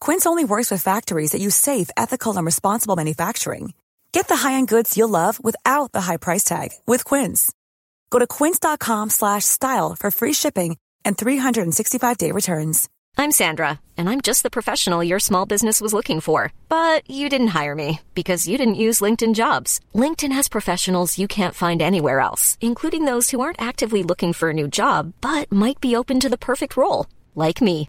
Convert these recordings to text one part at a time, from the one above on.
Quince only works with factories that use safe, ethical, and responsible manufacturing. Get the high-end goods you'll love without the high price tag with Quince. Go to quince.com/style for free shipping and 365-day returns. I'm Sandra, and I'm just the professional your small business was looking for. But you didn't hire me because you didn't use LinkedIn Jobs. LinkedIn has professionals you can't find anywhere else, including those who aren't actively looking for a new job but might be open to the perfect role, like me.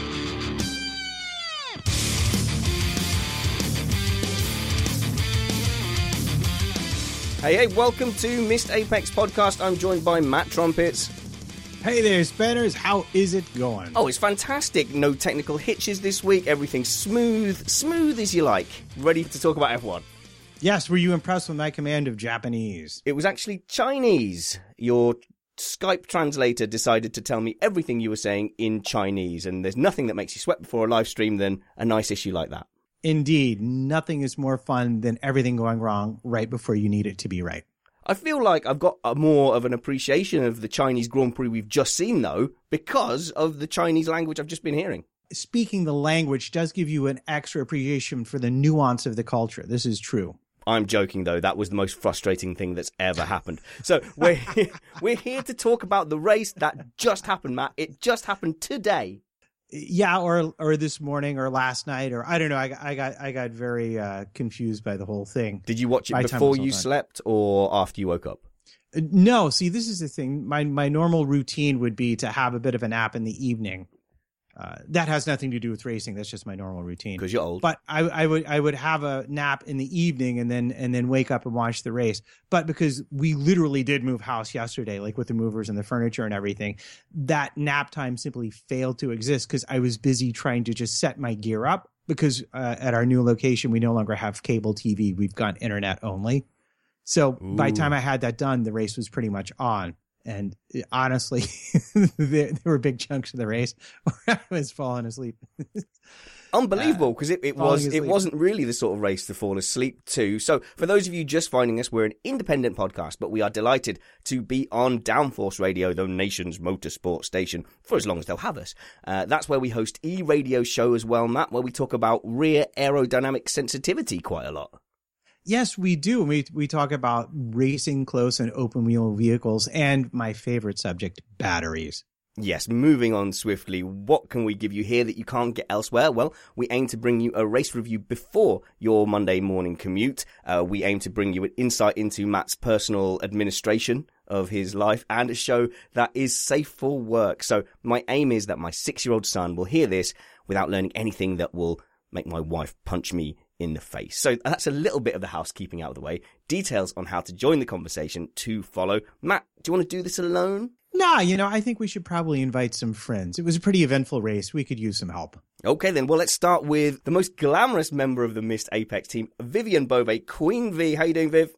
Hey, hey, welcome to Missed Apex podcast. I'm joined by Matt Trumpets. Hey there, Spanners. How is it going? Oh, it's fantastic. No technical hitches this week. Everything's smooth, smooth as you like. Ready to talk about F1. Yes, were you impressed with my command of Japanese? It was actually Chinese. Your Skype translator decided to tell me everything you were saying in Chinese, and there's nothing that makes you sweat before a live stream than a nice issue like that. Indeed, nothing is more fun than everything going wrong right before you need it to be right. I feel like I've got a more of an appreciation of the Chinese Grand Prix we've just seen, though, because of the Chinese language I've just been hearing. Speaking the language does give you an extra appreciation for the nuance of the culture. This is true. I'm joking though. That was the most frustrating thing that's ever happened. So we're here, we're here to talk about the race that just happened, Matt. It just happened today. Yeah, or or this morning or last night or I don't know. I, got- I got I got very uh, confused by the whole thing. Did you watch it before you slept or after you woke up? Uh, No, see, this is the thing. My my normal routine would be to have a bit of a nap in the evening. Uh, that has nothing to do with racing. That's just my normal routine. Because you're old. But I, I would I would have a nap in the evening and then and then wake up and watch the race. But because we literally did move house yesterday, like with the movers and the furniture and everything, that nap time simply failed to exist because I was busy trying to just set my gear up. Because uh, at our new location, we no longer have cable TV; we've got internet only. So by the time I had that done, the race was pretty much on. And uh, honestly, there, there were big chunks of the race where I was falling asleep. Unbelievable, because it, it falling was it wasn't really the sort of race to fall asleep to. So, for those of you just finding us, we're an independent podcast, but we are delighted to be on Downforce Radio, the nation's motorsport station, for as long as they'll have us. Uh, that's where we host e radio show as well, Matt, where we talk about rear aerodynamic sensitivity quite a lot. Yes, we do. We we talk about racing close and open wheel vehicles, and my favorite subject, batteries. Yes, moving on swiftly, what can we give you here that you can't get elsewhere? Well, we aim to bring you a race review before your Monday morning commute. Uh, we aim to bring you an insight into Matt's personal administration of his life and a show that is safe for work. So, my aim is that my six year old son will hear this without learning anything that will make my wife punch me in the face. So that's a little bit of the housekeeping out of the way. Details on how to join the conversation to follow. Matt, do you want to do this alone? Nah, you know, I think we should probably invite some friends. It was a pretty eventful race. We could use some help. Okay, then. Well, let's start with the most glamorous member of the Missed Apex team, Vivian Bove, Queen V. How you doing, Viv?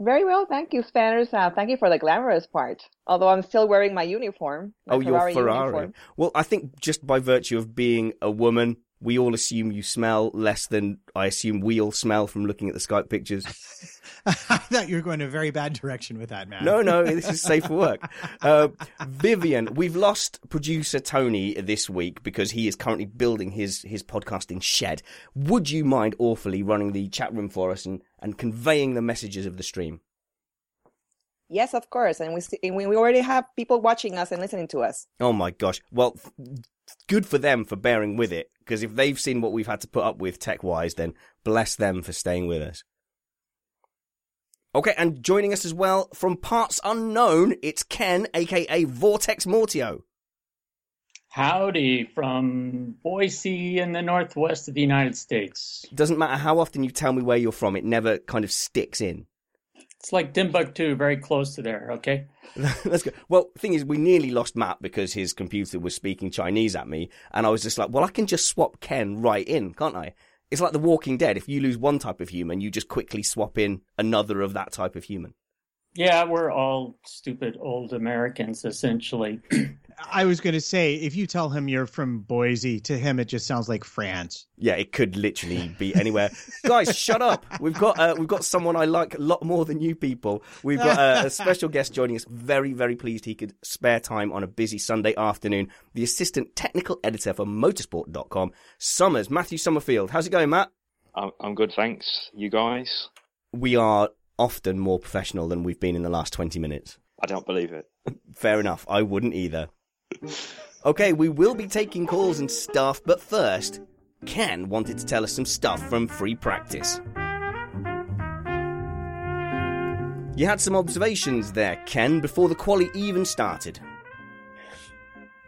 Very well, thank you, Spanners. Uh, thank you for the glamorous part. Although I'm still wearing my uniform. My oh, your Ferrari. Uniform. Well, I think just by virtue of being a woman, we all assume you smell less than I assume we all smell from looking at the Skype pictures. I thought you were going a very bad direction with that, man. No, no, this is safe for work. Uh, Vivian, we've lost producer Tony this week because he is currently building his his podcasting shed. Would you mind awfully running the chat room for us and, and conveying the messages of the stream? Yes, of course. And we see, and we already have people watching us and listening to us. Oh my gosh. Well, f- good for them for bearing with it because if they've seen what we've had to put up with tech wise, then bless them for staying with us. Okay, and joining us as well from parts unknown, it's Ken, aka Vortex Mortio. Howdy from Boise in the northwest of the United States. Doesn't matter how often you tell me where you're from, it never kind of sticks in. It's like Timbuktu, very close to there, okay? That's good. Well, thing is, we nearly lost Matt because his computer was speaking Chinese at me, and I was just like, well, I can just swap Ken right in, can't I? It's like The Walking Dead. If you lose one type of human, you just quickly swap in another of that type of human. Yeah, we're all stupid old Americans, essentially. I was going to say, if you tell him you're from Boise, to him it just sounds like France. Yeah, it could literally be anywhere. Guys, shut up. We've got uh, we've got someone I like a lot more than you people. We've got a, a special guest joining us. Very very pleased he could spare time on a busy Sunday afternoon. The assistant technical editor for motorsport.com, Summers, Matthew Summerfield. How's it going, Matt? I'm, I'm good, thanks. You guys? We are often more professional than we've been in the last 20 minutes. I don't believe it. Fair enough. I wouldn't either. Okay, we will be taking calls and stuff, but first, Ken wanted to tell us some stuff from free practice. You had some observations there, Ken, before the quali even started.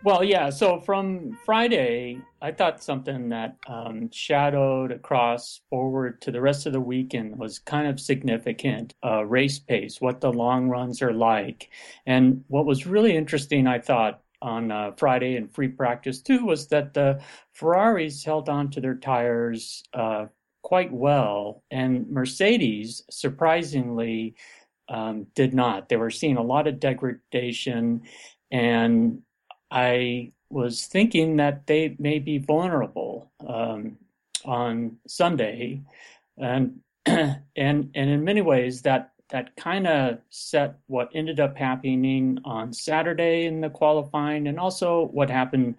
Well, yeah. So from Friday, I thought something that um, shadowed across forward to the rest of the weekend was kind of significant. Uh, race pace, what the long runs are like, and what was really interesting, I thought, on uh, Friday and free practice too, was that the Ferraris held on to their tires uh, quite well, and Mercedes surprisingly um, did not. They were seeing a lot of degradation and I was thinking that they may be vulnerable um, on Sunday, and and and in many ways that that kind of set what ended up happening on Saturday in the qualifying, and also what happened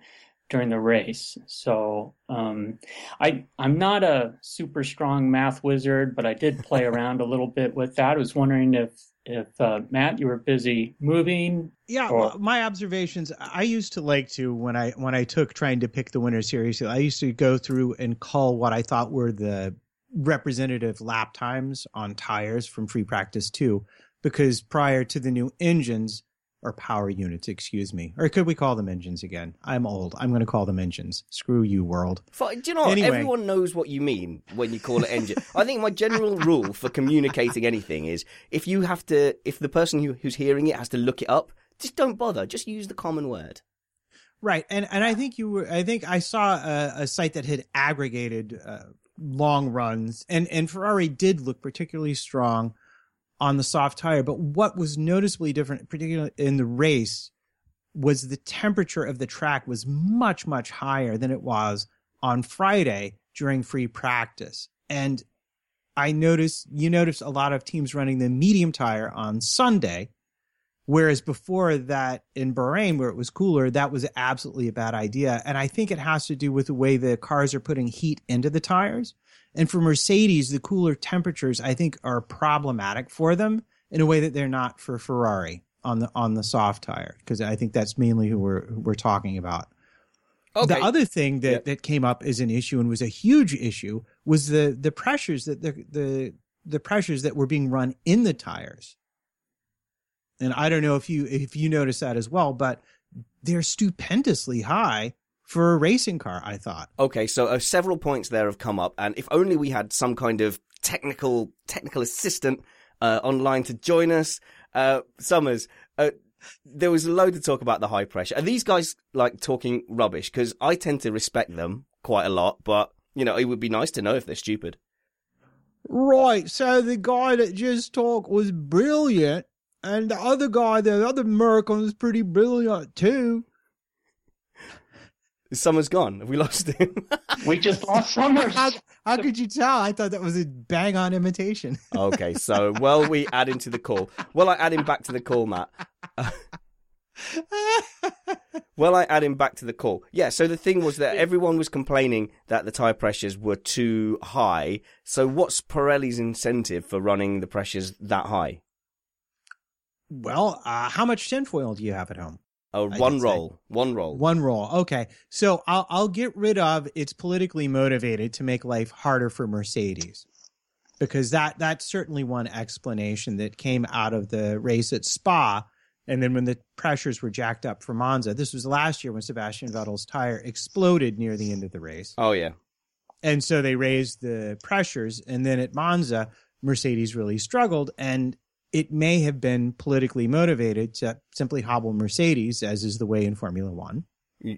during the race. So um, I I'm not a super strong math wizard, but I did play around a little bit with that. I was wondering if if uh, Matt, you were busy moving. Yeah, or... my observations. I used to like to when I when I took trying to pick the winner seriously. I used to go through and call what I thought were the representative lap times on tires from free practice two, because prior to the new engines or power units, excuse me, or could we call them engines again? I'm old. I'm going to call them engines. Screw you, world. Do you know? Anyway. Everyone knows what you mean when you call it engine. I think my general rule for communicating anything is if you have to, if the person who, who's hearing it has to look it up, just don't bother. Just use the common word. Right, and and I think you were. I think I saw a, a site that had aggregated uh, long runs, and and Ferrari did look particularly strong on the soft tire. But what was noticeably different, particularly in the race, was the temperature of the track was much much higher than it was on Friday during free practice, and I noticed you noticed a lot of teams running the medium tire on Sunday. Whereas before that in Bahrain, where it was cooler, that was absolutely a bad idea. And I think it has to do with the way the cars are putting heat into the tires. And for Mercedes, the cooler temperatures, I think, are problematic for them in a way that they're not for Ferrari on the on the soft tire. Because I think that's mainly who we're who we're talking about. Okay. The other thing that, Yep. that came up as an issue and was a huge issue was the the pressures that the the the pressures that were being run in the tires. And I don't know if you if you noticed that as well, but they're stupendously high for a racing car. I thought. Okay, so uh, several points there have come up, and if only we had some kind of technical technical assistant uh, online to join us. Uh, Summers, uh, there was a load to talk about the high pressure. Are these guys like talking rubbish? Because I tend to respect them quite a lot, but you know, it would be nice to know if they're stupid. Right. So the guy that just talked was brilliant, and the other guy, the other American, was pretty brilliant too. Summer's gone. Have we lost him? we just lost Summers. How, how could you tell? I thought that was a bang on imitation. okay, so well, we add him to the call. Well, I add him back to the call, Matt. well, I add him back to the call. Yeah, so the thing was that everyone was complaining that the tyre pressures were too high. So, what's Pirelli's incentive for running the pressures that high? Well, uh, how much tinfoil do you have at home? Oh, one roll. Say. One roll. One roll. Okay. So I'll I'll get rid of it's politically motivated to make life harder for Mercedes. Because that that's certainly one explanation that came out of the race at Spa. And then when the pressures were jacked up for Monza, this was last year when Sebastian Vettel's tire exploded near the end of the race. Oh yeah. And so they raised the pressures and then at Monza Mercedes really struggled and it may have been politically motivated to simply hobble Mercedes, as is the way in Formula One.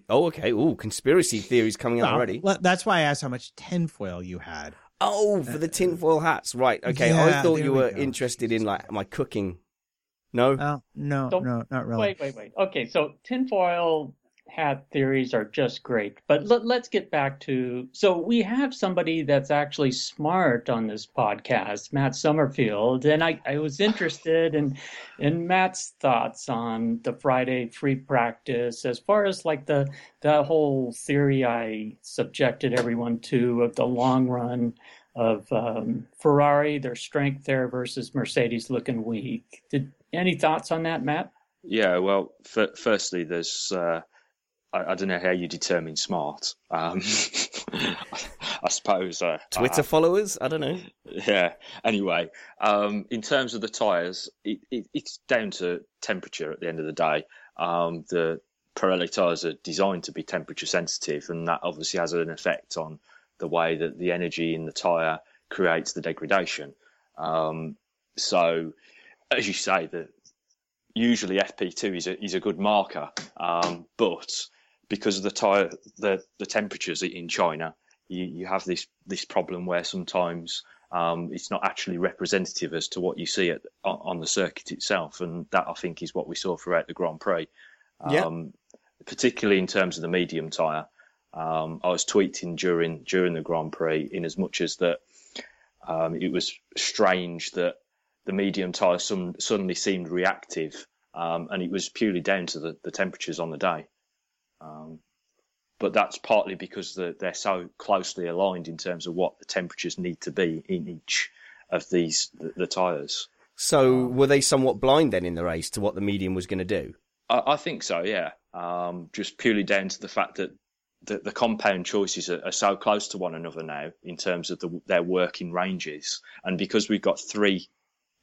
Oh, okay. Ooh, conspiracy theories coming out already. That's why I asked how much tinfoil you had. Oh, for the uh, tinfoil hats, right? Okay, yeah, I thought you were interested in like my cooking. No, oh, no, no, not really. Wait, wait, wait. Okay, so tinfoil hat theories are just great. But let, us get back to so we have somebody that's actually smart on this podcast, Matt Summerfield, and I, I was interested in in Matt's thoughts on the Friday free practice as far as like the the whole theory I subjected everyone to of the long run of um, Ferrari, their strength there versus Mercedes looking weak. Did any thoughts on that, Matt? Yeah, well, f- firstly, there's uh, I, I, don't know how you determine smart. Um, I suppose uh, Twitter followers. I don't know. Yeah. Anyway, um, in terms of the tires, it, it, it's down to temperature at the end of the day. Um, the Pirelli tires are designed to be temperature sensitive, and that obviously has an effect on the way that the energy in the tire creates the degradation. Um, so, as you say, the usually FP2 is a, is a good marker, um, but because of the tire, the the temperatures in China, you, you have this this problem where sometimes um, it's not actually representative as to what you see at, on, the circuit itself, and that I think is what we saw throughout the Grand Prix. Um, yeah. Particularly in terms of the medium tire, um, I was tweeting during during the Grand Prix in as much as that um, it was strange that the medium tire some, suddenly seemed reactive, um, and it was purely down to the, the temperatures on the day. Um, but that's partly because the, they're so closely aligned in terms of what the temperatures need to be in each of these the, the tyres. So um, were they somewhat blind then in the race to what the medium was going to do? I, I, think so, yeah. Um, just purely down to the fact that the, the compound choices are, are, so close to one another now in terms of the, their working ranges, and because we've got three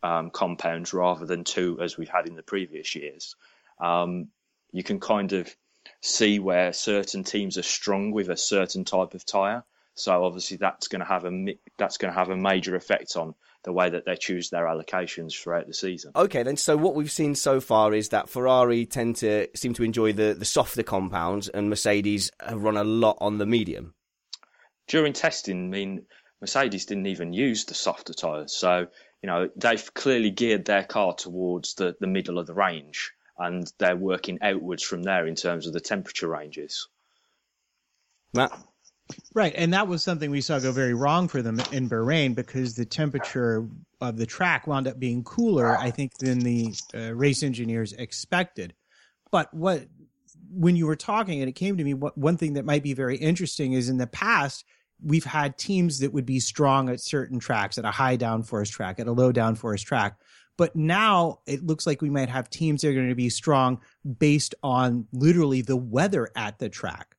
um, compounds rather than two as we've had in the previous years, um, you can kind of see where certain teams are strong with a certain type of tire. So obviously that's going to have a that's going to have a major effect on the way that they choose their allocations throughout the season. Okay, then. So what we've seen so far is that Ferrari tend to seem to enjoy the the softer compounds, and Mercedes have run a lot on the medium. During testing, I mean, Mercedes didn't even use the softer tyres, so you know they've clearly geared their car towards the the middle of the range and they're working outwards from there in terms of the temperature ranges. Matt? Right, and that was something we saw go very wrong for them in Bahrain because the temperature of the track wound up being cooler, I think, than the uh, race engineers expected. But what, when you were talking, and it came to me, what, one thing that might be very interesting is in the past we've had teams that would be strong at certain tracks, at a high downforce track, at a low downforce track, but now it looks like we might have teams that are going to be strong based on literally the weather at the track.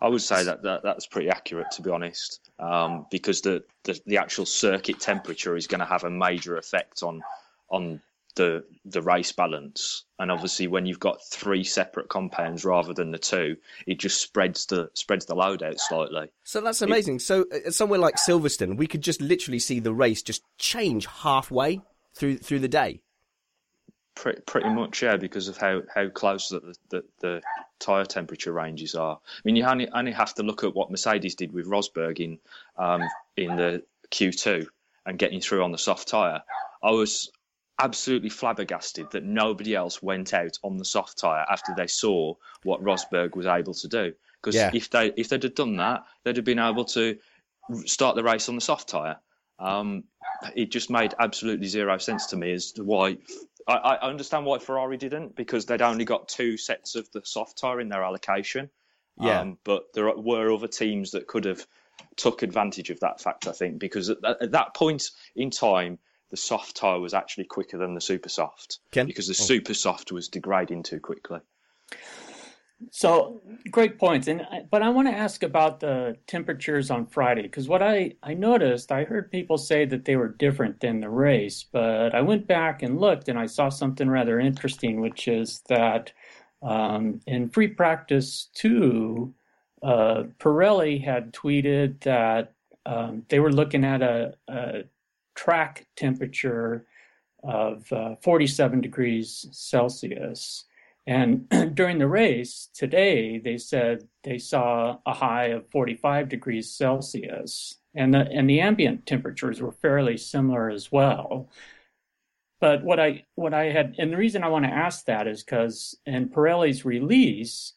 I would say that, that that's pretty accurate, to be honest, um, because the, the, the actual circuit temperature is going to have a major effect on on the the race balance. And obviously, when you've got three separate compounds rather than the two, it just spreads the spreads the load out slightly. So that's amazing. It, so uh, somewhere like Silverstone, we could just literally see the race just change halfway through through the day? Pretty, pretty much, yeah, because of how, how close the, the, the tyre temperature ranges are. I mean, you only, only have to look at what Mercedes did with Rosberg in um, in the Q2 and getting through on the soft tyre. I was absolutely flabbergasted that nobody else went out on the soft tyre after they saw what Rosberg was able to do. Because Yeah. if they if they'd have done that, they'd have been able to start the race on the soft tyre. Um, it just made absolutely zero sense to me as to why. I, I understand why Ferrari didn't because they'd only got two sets of the soft tyre in their allocation. Yeah. Um, but there were other teams that could have took advantage of that fact, I think, because at, at that point in time, the soft tyre was actually quicker than the super soft Ken? because the super soft was degrading too quickly. So great points, and but I want to ask about the temperatures on Friday because what I I noticed, I heard people say that they were different than the race, but I went back and looked, and I saw something rather interesting, which is that um, in free practice two, uh, Pirelli had tweeted that um, they were looking at a, a track temperature of uh, 47 degrees Celsius. And during the race today, they said they saw a high of 45 degrees Celsius, and the and the ambient temperatures were fairly similar as well. But what I what I had, and the reason I want to ask that is because in Pirelli's release,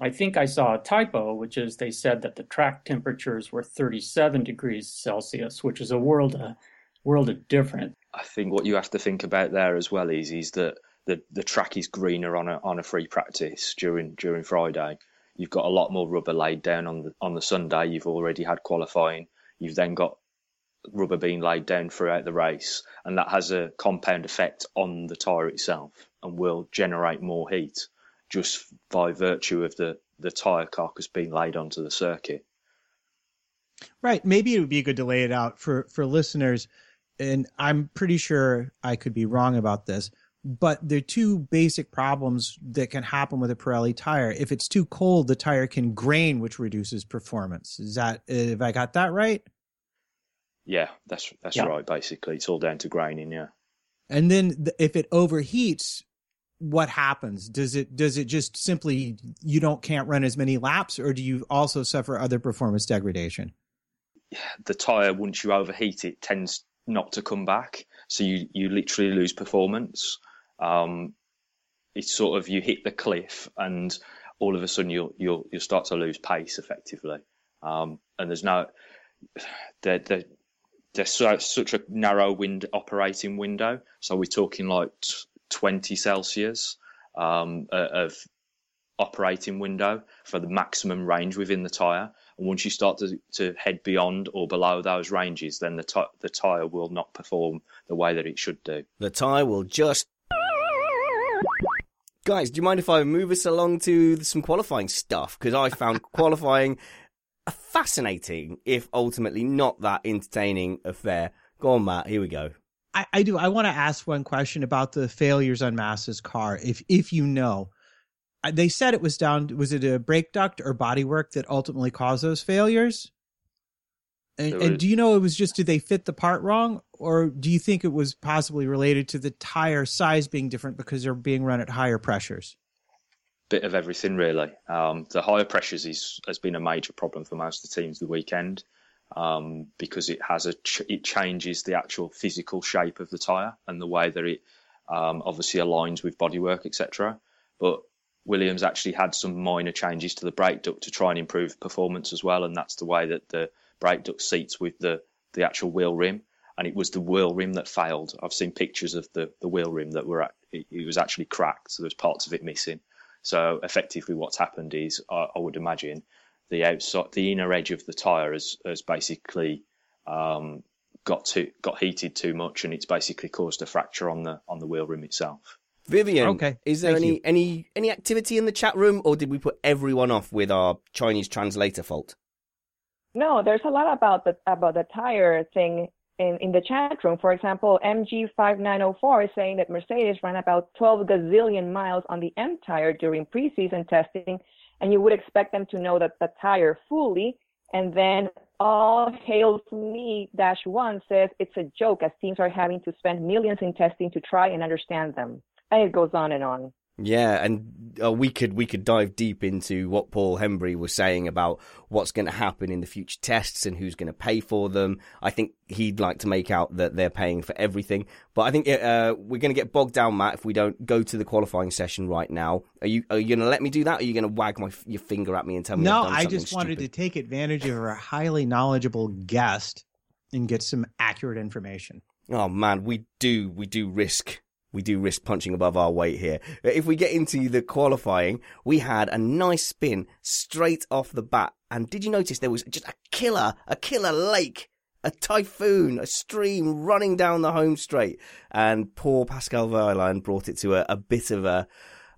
I think I saw a typo, which is they said that the track temperatures were 37 degrees Celsius, which is a world a world of different. I think what you have to think about there as well is is that the, the track is greener on a on a free practice during during Friday. You've got a lot more rubber laid down on the on the Sunday. You've already had qualifying. You've then got rubber being laid down throughout the race, and that has a compound effect on the tyre itself and will generate more heat just by virtue of the the tyre carcass being laid onto the circuit. Right. Maybe it would be good to lay it out for for listeners. And I'm pretty sure I could be wrong about this, but there are two basic problems that can happen with a Pirelli tire. If it's too cold, the tire can grain, which reduces performance. Is that if I got that right? Yeah, that's that's Yeah. right. Basically, it's all down to graining. Yeah. And then th- if it overheats, what happens? Does it does it just simply you don't can't run as many laps, or do you also suffer other performance degradation? the tire once you overheat it tends not to come back so you you literally lose performance um it's sort of you hit the cliff and all of a sudden you'll you'll you'll start to lose pace effectively um and there's no there there there's so, such a narrow wind operating window so we're talking like 20 celsius um of operating window for the maximum range within the tire. And once you start to, to head beyond or below those ranges, then the ti the tire will not perform the way that it should do. The tie will just. Guys, do you mind if I move us along to some qualifying stuff? Because I found qualifying a fascinating, if ultimately not that entertaining affair. Go on, Matt. Here we go. I, I do. I want to ask one question about the failures on Massa's car. If if you know, Uh, they said it was down. Was it a brake duct or bodywork that ultimately caused those failures? And, There and do you know it was just did they fit the part wrong, or do you think it was possibly related to the tire size being different because they're being run at higher pressures? Bit of everything really. Um, the higher pressures is has been a major problem for most of the teams the weekend um, because it has a ch- it changes the actual physical shape of the tire and the way that it um, obviously aligns with bodywork etc. But Williams actually had some minor changes to the brake duct to try and improve performance as well, and that's the way that the brake duct seats with the the actual wheel rim, and it was the wheel rim that failed. I've seen pictures of the the wheel rim that were at, it, it was actually cracked, so there's parts of it missing. So effectively, what's happened is I, I would imagine the outside, the inner edge of the tire has has basically um, got too got heated too much, and it's basically caused a fracture on the on the wheel rim itself. Vivian, Okay, is there thank any you. any any activity in the chat room, or did we put everyone off with our Chinese translator fault? No, there's a lot about the about the tire thing in, in the chat room. For example, MG5904 is saying that Mercedes ran about 12 gazillion miles on the M tire during preseason testing, and you would expect them to know that the tire fully. And then all hail to me dash one says it's a joke as teams are having to spend millions in testing to try and understand them. And it goes on and on. Yeah, and uh, we could we could dive deep into what Paul Hembery was saying about what's going to happen in the future tests and who's going to pay for them. I think he'd like to make out that they're paying for everything, but I think uh, we're going to get bogged down, Matt, if we don't go to the qualifying session right now. Are you are you going to let me do that? Or are you going to wag my your finger at me and tell me? No, I just wanted stupid? to take advantage of our highly knowledgeable guest and get some accurate information. Oh man, we do we do risk we do risk punching above our weight here. If we get into the qualifying, we had a nice spin straight off the bat. And did you notice there was just a killer, a killer lake, a typhoon, a stream running down the home straight? And poor Pascal Wehrlein brought it to a, a bit of a,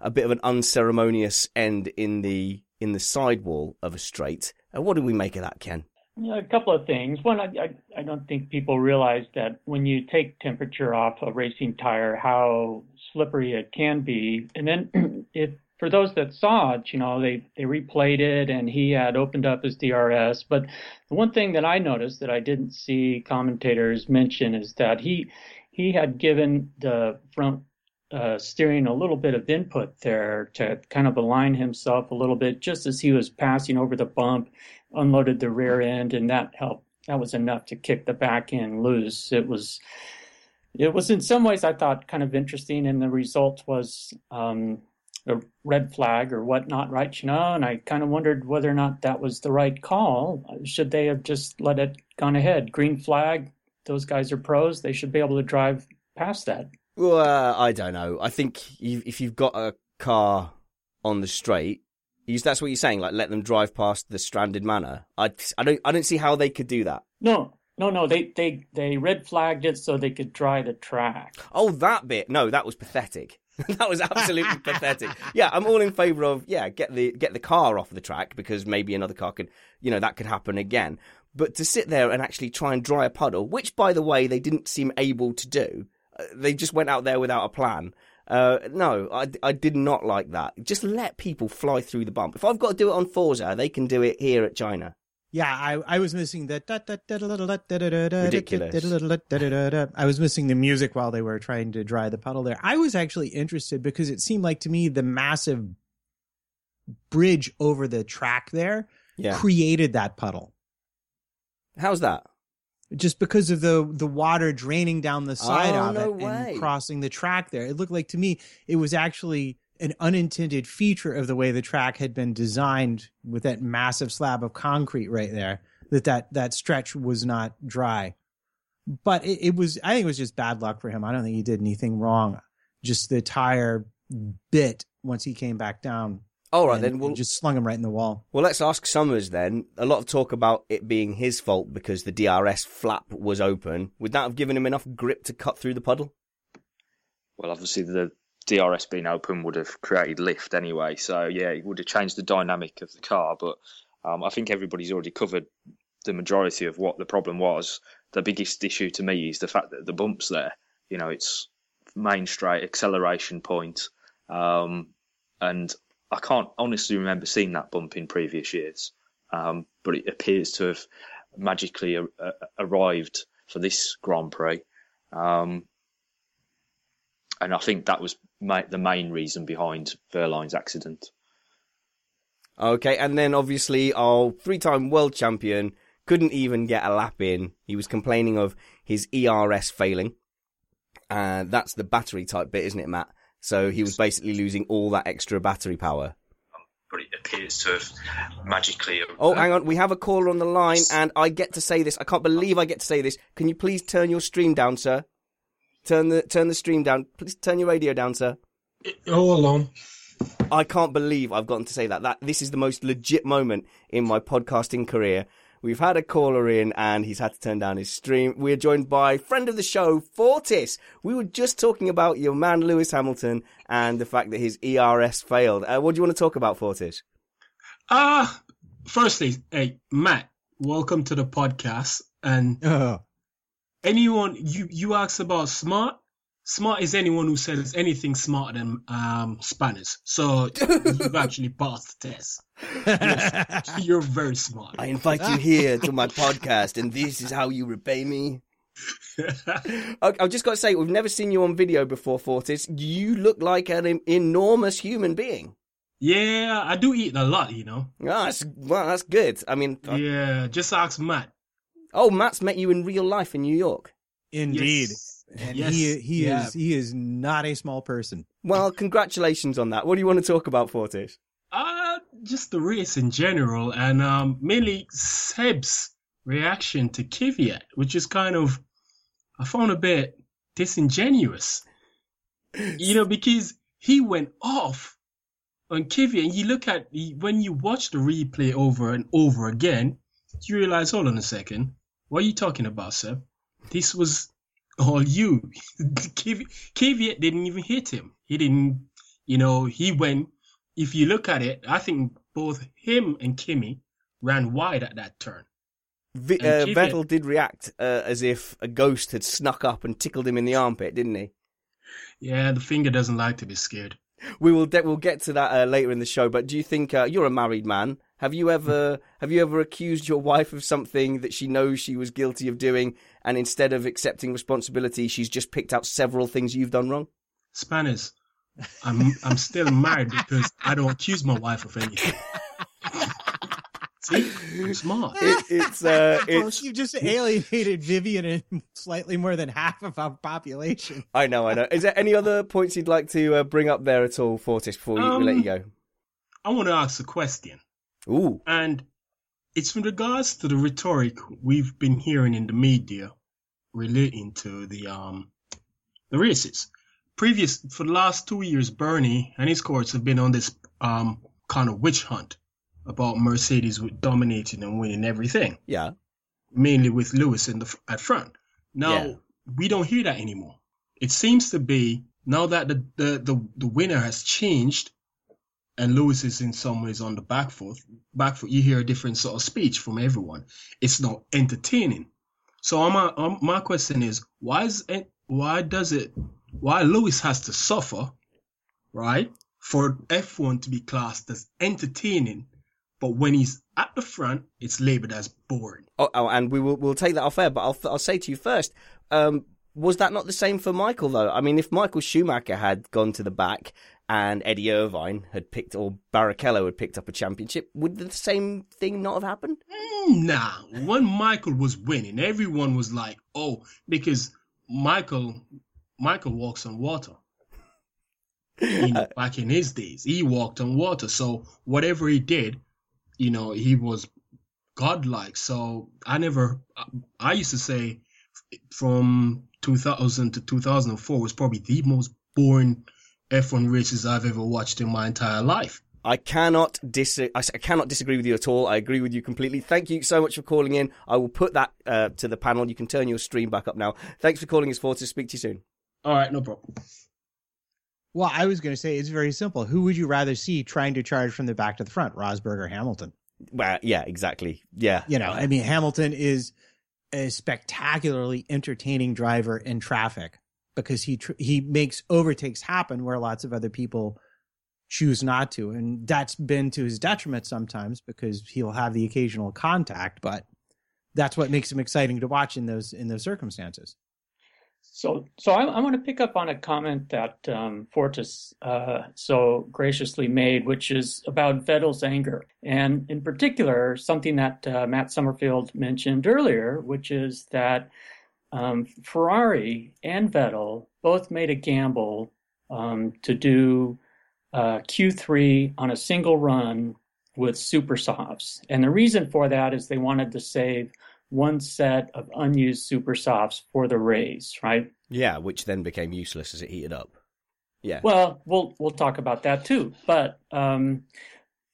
a bit of an unceremonious end in the, in the sidewall of a straight. Uh, what do we make of that, Ken? A couple of things. One, I, I, I don't think people realize that when you take temperature off a racing tire, how slippery it can be. And then it, for those that saw it, you know, they, they replayed it and he had opened up his DRS. But the one thing that I noticed that I didn't see commentators mention is that he, he had given the front uh, steering a little bit of input there to kind of align himself a little bit just as he was passing over the bump unloaded the rear end, and that helped. That was enough to kick the back end loose. It was, it was in some ways I thought kind of interesting, and the result was um, a red flag or whatnot, right? You know, and I kind of wondered whether or not that was the right call. Should they have just let it gone ahead? Green flag. Those guys are pros. They should be able to drive past that. Well, uh, I don't know. I think if you've got a car on the straight, that's what you're saying. Like, let them drive past the stranded Manor. I, I don't, I don't see how they could do that. No, no, no. They, they, they red flagged it so they could dry the track. Oh, that bit. No, that was pathetic. that was absolutely pathetic. Yeah, I'm all in favour of yeah, get the get the car off the track because maybe another car could, you know, that could happen again. But to sit there and actually try and dry a puddle, which by the way they didn't seem able to do, they just went out there without a plan. Uh, no, I, I did not like that. Just let people fly through the bump. If I've got to do it on Forza, they can do it here at China. Yeah, I, I was missing the ridiculous. I was missing the music while they were trying to dry the puddle there. I was actually interested because it seemed like to me the massive bridge over the track there yeah. created that puddle. How's that? Just because of the the water draining down the side oh, of no it way. and crossing the track there. It looked like to me it was actually an unintended feature of the way the track had been designed with that massive slab of concrete right there that that, that stretch was not dry. But it, it was I think it was just bad luck for him. I don't think he did anything wrong. Just the tire bit once he came back down all right, then we'll just slung him right in the wall. Well, let's ask Summers then. A lot of talk about it being his fault because the DRS flap was open. Would that have given him enough grip to cut through the puddle? Well, obviously the DRS being open would have created lift anyway. So yeah, it would have changed the dynamic of the car. But um, I think everybody's already covered the majority of what the problem was. The biggest issue to me is the fact that the bumps there. You know, it's main straight acceleration point, um, and I can't honestly remember seeing that bump in previous years, um, but it appears to have magically a, a, arrived for this Grand Prix. Um, and I think that was ma- the main reason behind Wehrlein's accident. Okay, and then obviously our three-time world champion couldn't even get a lap in. He was complaining of his ERS failing. Uh, that's the battery type bit, isn't it, Matt? So he was basically losing all that extra battery power. But it appears to have magically. Oh, hang on. We have a caller on the line, and I get to say this. I can't believe I get to say this. Can you please turn your stream down, sir? Turn the turn the stream down. Please turn your radio down, sir. Oh, alone. I can't believe I've gotten to say that. That this is the most legit moment in my podcasting career We've had a caller in and he's had to turn down his stream. We're joined by friend of the show, Fortis. We were just talking about your man, Lewis Hamilton, and the fact that his ERS failed. Uh, what do you want to talk about, Fortis? Ah, uh, firstly, hey, Matt, welcome to the podcast. And uh. anyone, you, you asked about smart. Smart is anyone who says anything smarter than um, Spanners. So you've actually passed the test. You're, you're, very smart. I invite you here to my podcast, and this is how you repay me. I've just got to say, we've never seen you on video before, Fortis. You look like an enormous human being. Yeah, I do eat a lot, you know. Oh, that's, well, that's good. I mean, yeah, just ask Matt. Oh, Matt's met you in real life in New York. Indeed. Yes. And yes. he he yeah. is he is not a small person. Well, congratulations on that. What do you want to talk about, Fortis? Uh just the race in general and um mainly Seb's reaction to Kvyat, which is kind of I found a bit disingenuous. you know, because he went off on Kvyat, and you look at when you watch the replay over and over again, you realize, hold on a second, what are you talking about, Seb? This was all you. Kvyat didn't even hit him. He didn't, you know, he went. If you look at it, I think both him and Kimi ran wide at that turn. V- uh, Vettel did react uh, as if a ghost had snuck up and tickled him in the armpit, didn't he? Yeah, the finger doesn't like to be scared. We will de- we'll get to that uh, later in the show. But do you think uh, you're a married man? Have you ever have you ever accused your wife of something that she knows she was guilty of doing, and instead of accepting responsibility, she's just picked out several things you've done wrong? Spanners. I'm I'm still married because I don't accuse my wife of anything. See, I'm smart. It, it's uh, it's, you just alienated Vivian and slightly more than half of our population. I know, I know. Is there any other points you'd like to uh, bring up there at all, Fortis, before we, um, we let you go? I want to ask a question. Ooh, and it's in regards to the rhetoric we've been hearing in the media relating to the um the races. Previous for the last two years, Bernie and his courts have been on this um kind of witch hunt about Mercedes dominating and winning everything. Yeah. Mainly with Lewis in the at front. Now yeah. we don't hear that anymore. It seems to be now that the, the, the, the winner has changed and Lewis is in some ways on the back foot, back foot, you hear a different sort of speech from everyone. It's not entertaining. So my my question is, why is why does it, why Lewis has to suffer, right, for F1 to be classed as entertaining but when he's at the front, it's labelled as boring. Oh, oh, and we will we'll take that off air. But I'll I'll say to you first. Um, was that not the same for Michael though? I mean, if Michael Schumacher had gone to the back and Eddie Irvine had picked, or Barrichello had picked up a championship, would the same thing not have happened? Mm, nah. When Michael was winning, everyone was like, "Oh," because Michael Michael walks on water. You know, back in his days, he walked on water. So whatever he did, you know, he was godlike. So I never, I used to say from 2000 to 2004 was probably the most boring F1 races I've ever watched in my entire life. I cannot dis- I cannot disagree with you at all. I agree with you completely. Thank you so much for calling in. I will put that uh, to the panel. You can turn your stream back up now. Thanks for calling us, Fortis Speak to you soon. All right, no problem. Well, I was going to say it's very simple. Who would you rather see trying to charge from the back to the front, Rosberg or Hamilton? Well, yeah, exactly. Yeah. You know, I mean, Hamilton is a spectacularly entertaining driver in traffic because he tr- he makes overtakes happen where lots of other people choose not to, and that's been to his detriment sometimes because he'll have the occasional contact, but that's what makes him exciting to watch in those in those circumstances. So, so I, I want to pick up on a comment that um, Fortis uh, so graciously made, which is about Vettel's anger, and in particular, something that uh, Matt Summerfield mentioned earlier, which is that um, Ferrari and Vettel both made a gamble um, to do uh, Q3 on a single run with super softs, and the reason for that is they wanted to save one set of unused super softs for the race, right? Yeah, which then became useless as it heated up. Yeah. Well, we'll we'll talk about that too. But um,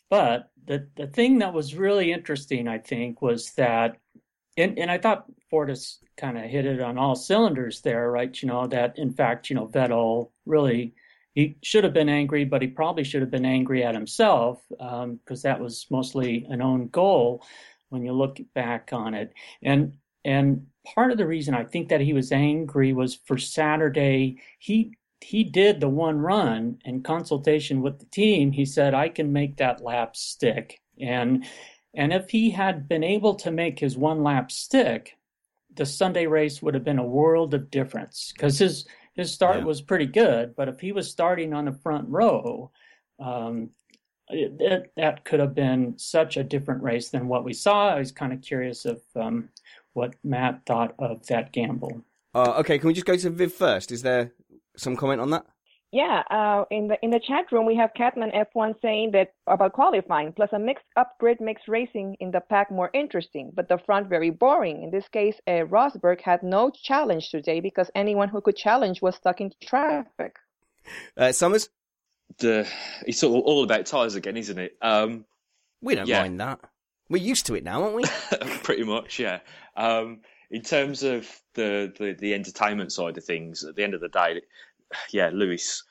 but the the thing that was really interesting, I think, was that, and and I thought Fortis kind of hit it on all cylinders there, right? You know that in fact, you know Vettel really he should have been angry, but he probably should have been angry at himself because um, that was mostly an own goal when you look back on it. And and part of the reason I think that he was angry was for Saturday he he did the one run in consultation with the team. He said I can make that lap stick. And and if he had been able to make his one lap stick, the Sunday race would have been a world of difference because his his start yeah. was pretty good, but if he was starting on the front row, um, it, it, that could have been such a different race than what we saw. I was kind of curious of um, what Matt thought of that gamble. Uh, okay, can we just go to Viv first? Is there some comment on that? Yeah, uh, in the in the chat room we have Catman F1 saying that about qualifying plus a mixed upgrade makes racing in the pack more interesting, but the front very boring. In this case, uh, Rosberg had no challenge today because anyone who could challenge was stuck in traffic. Uh, Summers, the it's all, all about tires again, isn't it? Um, we don't yeah. mind that. We're used to it now, aren't we? Pretty much, yeah. Um, in terms of the, the, the entertainment side of things, at the end of the day, yeah, Lewis,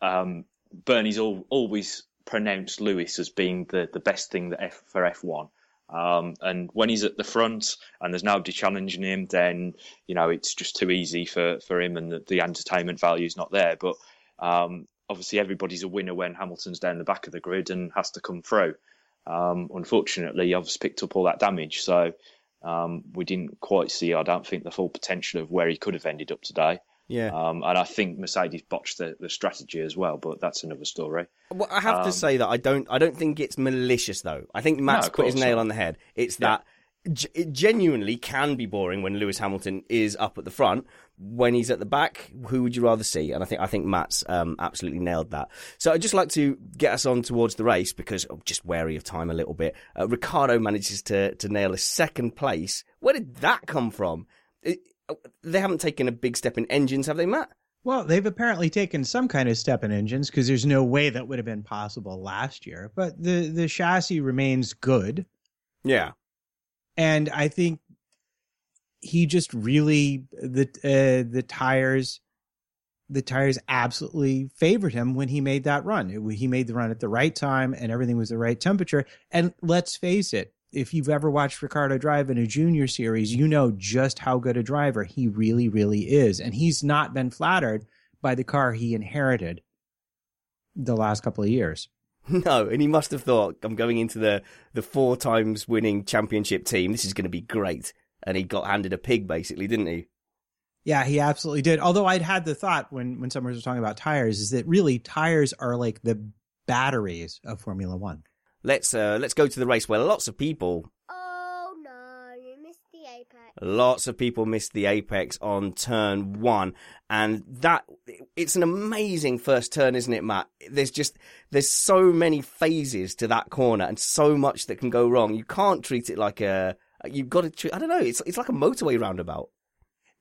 um, Bernie's all, always pronounced Lewis as being the, the best thing that F, for F1. Um, and when he's at the front and there's nobody challenging him, then you know it's just too easy for, for him, and the, the entertainment value is not there. But um, obviously, everybody's a winner when Hamilton's down the back of the grid and has to come through. Um, unfortunately, I've picked up all that damage, so um, we didn't quite see, I don't think, the full potential of where he could have ended up today. Yeah. Um, and I think Mercedes botched the, the strategy as well, but that's another story. Well, I have um, to say that I don't I don't think it's malicious though. I think Matt's no, put his nail on the head. It's yeah. that it genuinely can be boring when Lewis Hamilton is up at the front. When he's at the back, who would you rather see? And I think I think Matt's um, absolutely nailed that. So I'd just like to get us on towards the race because I'm just wary of time a little bit. Uh, Ricciardo manages to to nail a second place. Where did that come from? It, they haven't taken a big step in engines, have they, Matt? Well, they've apparently taken some kind of step in engines because there's no way that would have been possible last year. But the the chassis remains good. Yeah and I think he just really the uh, the tires the tires absolutely favored him when he made that run. It, he made the run at the right time and everything was the right temperature. And let's face it, if you've ever watched Ricciardo drive in a junior series, you know just how good a driver he really, really is. And he's not been flattered by the car he inherited the last couple of years. No, and he must have thought, I'm going into the, the four times winning championship team. This is going to be great. And he got handed a pig, basically, didn't he? Yeah, he absolutely did. Although I'd had the thought when, when Summers was talking about tires is that really tires are like the batteries of Formula One. Let's uh, let's go to the race where lots of people Lots of people missed the apex on turn one. And that, it's an amazing first turn, isn't it, Matt? There's just, there's so many phases to that corner and so much that can go wrong. You can't treat it like a, you've got to treat, I don't know, it's, it's like a motorway roundabout.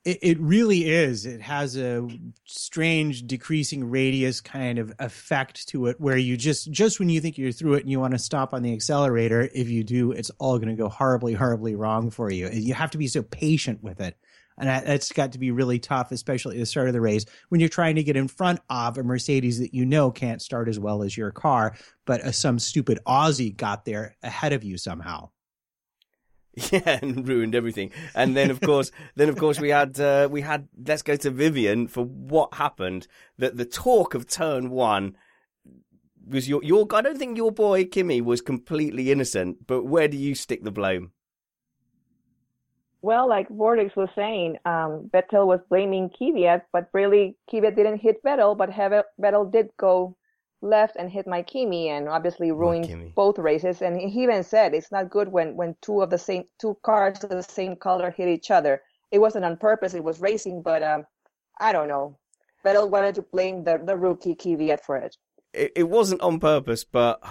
It, it really is. It has a strange decreasing radius kind of effect to it where you just, just when you think you're through it and you want to stop on the accelerator, if you do, it's all going to go horribly, horribly wrong for you. You have to be so patient with it. And that's got to be really tough, especially at the start of the race when you're trying to get in front of a Mercedes that you know can't start as well as your car, but uh, some stupid Aussie got there ahead of you somehow. Yeah, and ruined everything. And then of course, then of course we had uh, we had let's go to Vivian for what happened. That the talk of turn one was your your. I don't think your boy Kimi was completely innocent, but where do you stick the blame? Well, like Vortex was saying, um, Vettel was blaming Kvyat, but really Kvyat didn't hit Vettel, but Vettel did go left and hit my Kimi and obviously ruined both races. And he even said it's not good when when two of the same two cars of the same color hit each other. It wasn't on purpose; it was racing. But um, I don't know. Vettel wanted to blame the the rookie Kvyat for it. It, it wasn't on purpose, but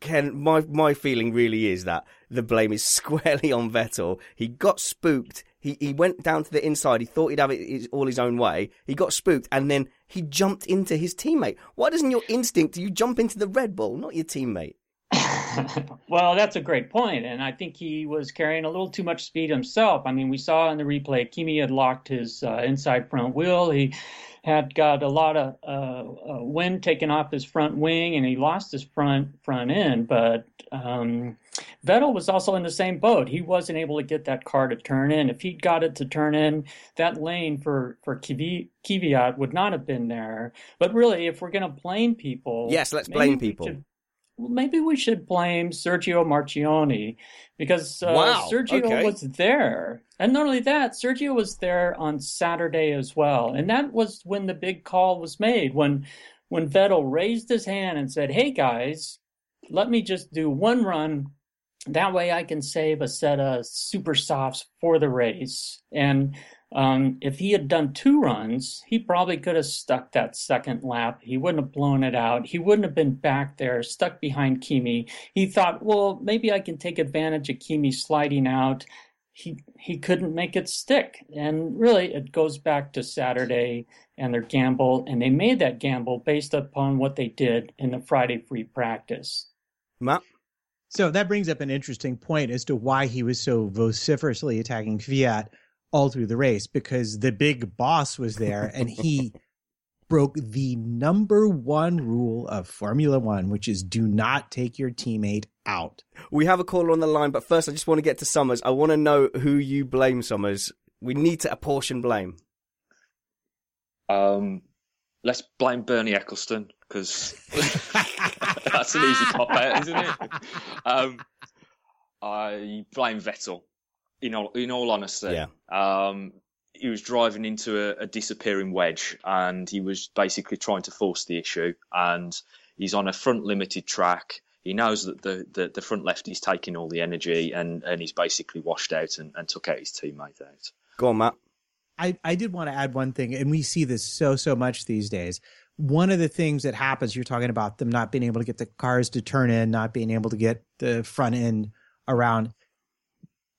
Ken, my my feeling really is that the blame is squarely on Vettel. He got spooked. He he went down to the inside. He thought he'd have it all his own way. He got spooked, and then he jumped into his teammate. Why doesn't your instinct do you jump into the Red Bull, not your teammate? well, that's a great point, and I think he was carrying a little too much speed himself. I mean, we saw in the replay, Kimi had locked his uh, inside front wheel. He had got a lot of uh, uh, wind taken off his front wing, and he lost his front front end. But um, Vettel was also in the same boat. He wasn't able to get that car to turn in. If he'd got it to turn in, that lane for for Kvyat would not have been there. But really, if we're going to blame people, yes, let's blame people. Should, maybe we should blame Sergio Marchionne because uh, Wow, Sergio okay. was there. And not only that, Sergio was there on Saturday as well. And that was when the big call was made when when Vettel raised his hand and said, "Hey guys, let me just do one run. That way I can save a set of super softs for the race." And um, if he had done two runs, he probably could have stuck that second lap. He wouldn't have blown it out. He wouldn't have been back there, stuck behind Kimi. He thought, well, maybe I can take advantage of Kimi sliding out. He he couldn't make it stick, and really, it goes back to Saturday and their gamble, and they made that gamble based upon what they did in the Friday free practice. Matt? So that brings up an interesting point as to why he was so vociferously attacking Kvyat all through the race because the big boss was there and he broke the number one rule of Formula One, which is do not take your teammate out. We have a caller on the line, but first I just want to get to Summers. I want to know who you blame, Summers. We need to apportion blame. Um, let's blame Bernie Ecclestone because that's an easy cop out, isn't it? Um, I blame Vettel. In all, in all honesty, Yeah. um, he was driving into a, a disappearing wedge, and he was basically trying to force the issue. And he's on a front limited track. He knows that the, the, the front left is taking all the energy, and, and he's basically washed out and, and took out his teammate out. Go on, Matt. I, I did want to add one thing, and we see this so, so much these days. One of the things that happens, you're talking about them not being able to get the cars to turn in, not being able to get the front end around,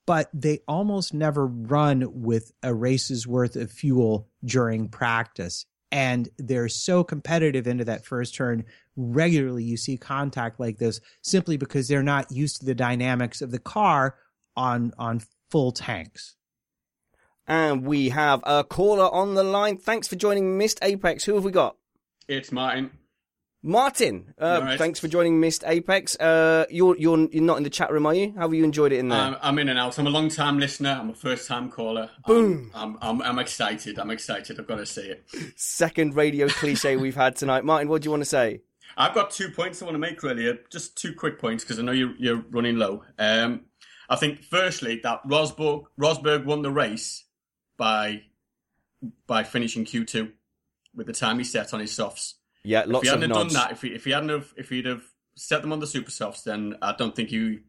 but they almost never run with a race's worth of fuel during practice. And they're so competitive into that first turn. Regularly, you see contact like this simply because they're not used to the dynamics of the car on on full tanks. And we have a caller on the line. Thanks for joining Missed Apex. Who have we got? It's Martin. Martin. Uh, right. Thanks for joining Missed Apex. Uh, you're you're you're not in the chat room, are you? How have you enjoyed it in there? Um, I'm in and out. I'm a long time listener. I'm a first time caller. Boom. I'm, I'm, I'm, I'm excited. I'm excited. I've got to say it. Second radio cliche we've had tonight. Martin, what do you want to say? I've got two points I want to make really. uh, Just two quick points because I know you're, you're running low. Um, I think firstly that Rosberg Rosberg won the race by by finishing Q2 with the time he set on his softs. Yeah, lots if he hadn't have nods. done that, if he if he hadn't have if he'd have set them on the super softs, then I don't think he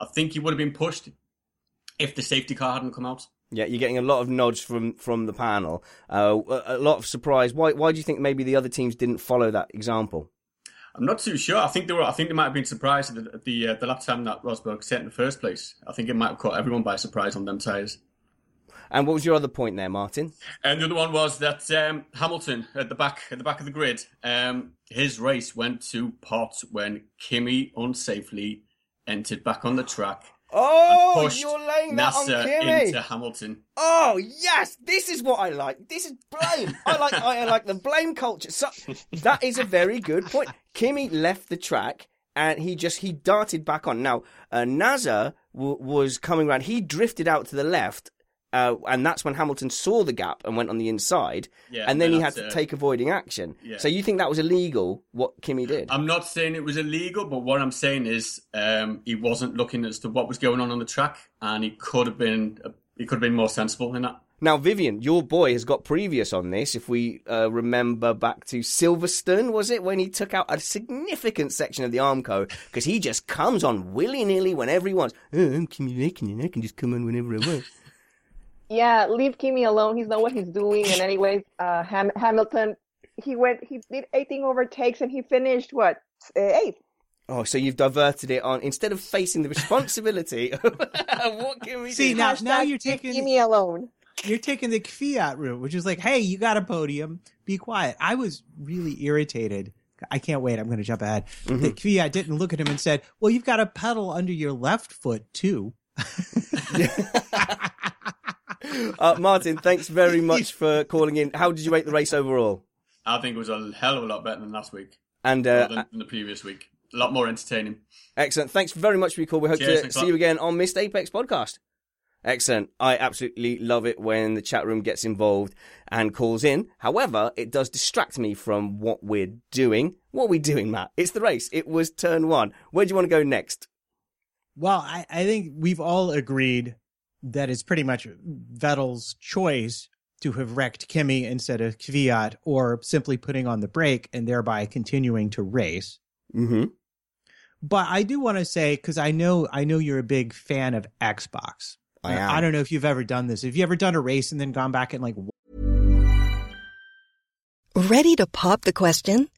I think he would have been pushed if the safety car hadn't come out. Yeah, you're getting a lot of nods from from the panel. Uh, a a lot of surprise. Why why do you think maybe the other teams didn't follow that example? I'm not too sure. I think they were. I think they might have been surprised at the the, uh, the lap time that Rosberg set in the first place. I think it might have caught everyone by surprise on them tyres. And what was your other point there, Martin? And the other one was that um, Hamilton at the back at the back of the grid, um, his race went to pot when Kimi unsafely entered back on the track. Oh, you're laying that on Kimi. into Hamilton. Oh yes, this is what I like. This is blame. I like I like the blame culture. So that is a very good point. Kimi left the track and he just he darted back on. Now uh, Nasr w- was coming around. He drifted out to the left. Uh, and that's when Hamilton saw the gap and went on the inside, Yeah, and then he had to uh, take avoiding action. yeah. So you think that was illegal? What Kimi did? I'm not saying it was illegal, but what I'm saying is um, he wasn't looking as to what was going on on the track, and he could have been he could have been more sensible in that. Now, Vivian, your boy has got previous on this. If we uh, remember back to Silverstone, was it when he took out a significant section of the Armco because he just comes on willy nilly when everyone's, oh, I'm Räikkönen, I can just come on whenever I want. Yeah, leave Kimi alone. He's know what he's doing. And anyways, uh, Ham- Hamilton, he went, he did 18 overtakes and he finished what uh, eighth. Oh, so you've diverted it on instead of facing the responsibility of what can we See do? now, now you're taking Kimi alone. you're taking the Kvyat route, which is like, hey, you got a podium, be quiet. I was really irritated. I can't wait. I'm going to jump ahead. Mm-hmm. That Kvyat didn't look at him and said, "Well, you've got a pedal under your left foot too." uh, Martin, thanks very much for calling in. How did you rate the race overall? I think it was a hell of a lot better than last week, And uh, than, than the previous week. A lot more entertaining. excellent. Thanks very much for your call. We hope Cheers, to see lot. you again on Missed Apex podcast. Excellent. I absolutely love it when the chat room gets involved and calls in. However, it does distract me from what we're doing. What are we doing, Matt? It's the race. It was turn one. Where do you want to go next? Well, I, I think we've all agreed that it's pretty much Vettel's choice to have wrecked Kimi instead of Kvyat or simply putting on the brake and thereby continuing to race. Mm-hmm. But I do want to say, because I know I know you're a big fan of Xbox. I am. I don't know if you've ever done this. Have you ever done a race and then gone back and like Ready to pop the question?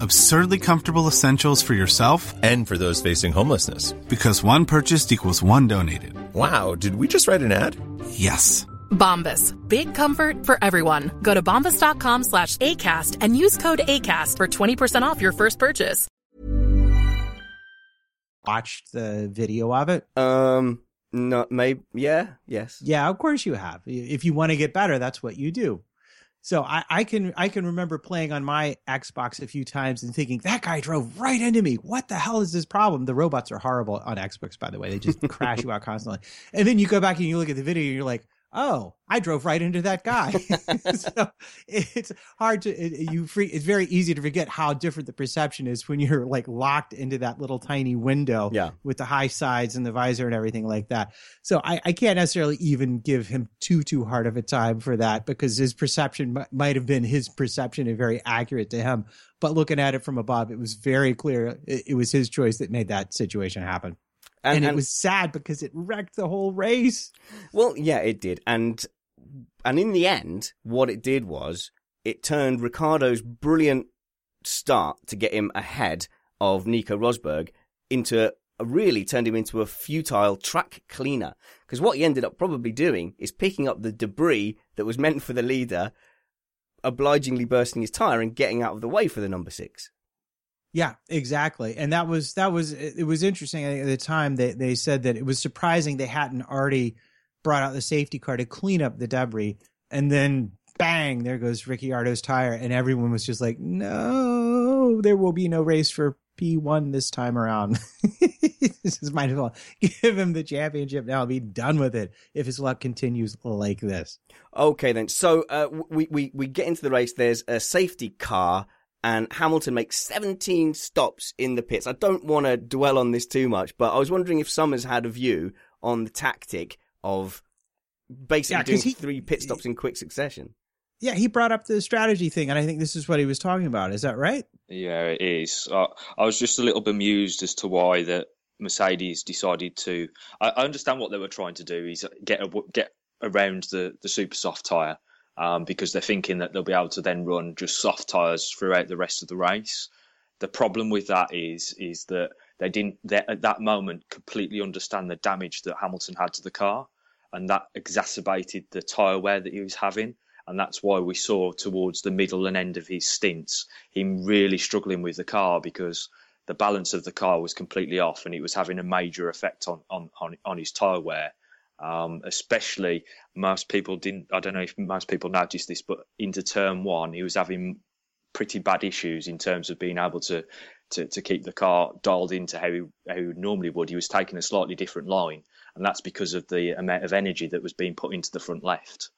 Absurdly comfortable essentials for yourself and for those facing homelessness. Because one purchased equals one donated. Wow, did we just write an ad? Yes. Bombas. Big comfort for everyone. Go to bombas.com slash ACAST and use code ACAST for 20% off your first purchase. Watched the video of it? Um, no, maybe, yeah, yes. Yeah, of course you have. If you want to get better, that's what you do. So I, I, can I can remember playing on my Xbox a few times and thinking that guy drove right into me. What the hell is this problem? The robots are horrible on Xbox, by the way. They just crash you out constantly. And then you go back and you look at the video and you're like, oh, I drove right into that guy. so it's hard to it, you free. It's very easy to forget how different the perception is when you're like locked into that little tiny window yeah. with the high sides and the visor and everything like that. So I, I can't necessarily even give him too too hard of a time for that because his perception m- might have been his perception and very accurate to him. But looking at it from above, it was very clear it, it was his choice that made that situation happen. And, and, it was sad because it wrecked the whole race. Well, yeah, it did. And and in the end, what it did was it turned Ricciardo's brilliant start to get him ahead of Nico Rosberg into really turned him into a futile track cleaner. Because what he ended up probably doing is picking up the debris that was meant for the leader, obligingly bursting his tire and getting out of the way for the number six. Yeah, exactly. And that was that was it was interesting at the time they they said that it was surprising they hadn't already brought out the safety car to clean up the debris and then bang there goes Ricciardo's tire and everyone was just like no there will be no race for P1 this time around. this is might as well give him the championship now be done with it if his luck continues like this. Okay then. So uh, we we we get into the race there's a safety car and Hamilton makes 17 stops in the pits. I don't want to dwell on this too much, but I was wondering if Summers had a view on the tactic of basically yeah, doing he, three pit stops in quick succession. Yeah, he brought up the strategy thing, and I think this is what he was talking about. Is that right? Yeah, it is. I, I was just a little bemused as to why that Mercedes decided to. I, I understand what they were trying to do is get a, get around the the super soft tire um, because they're thinking that they'll be able to then run just soft tyres throughout the rest of the race. The problem with that is is that they didn't at that moment completely understand the damage that Hamilton had to the car, and that exacerbated the tyre wear that he was having. And that's why we saw towards the middle and end of his stints him really struggling with the car because the balance of the car was completely off and it was having a major effect on on on, on his tyre wear. Um, especially most people didn't. I don't know if most people noticed this, but into turn one, he was having pretty bad issues in terms of being able to to, to keep the car dialed into how he, how he normally would. He was taking a slightly different line, and that's because of the amount of energy that was being put into the front left.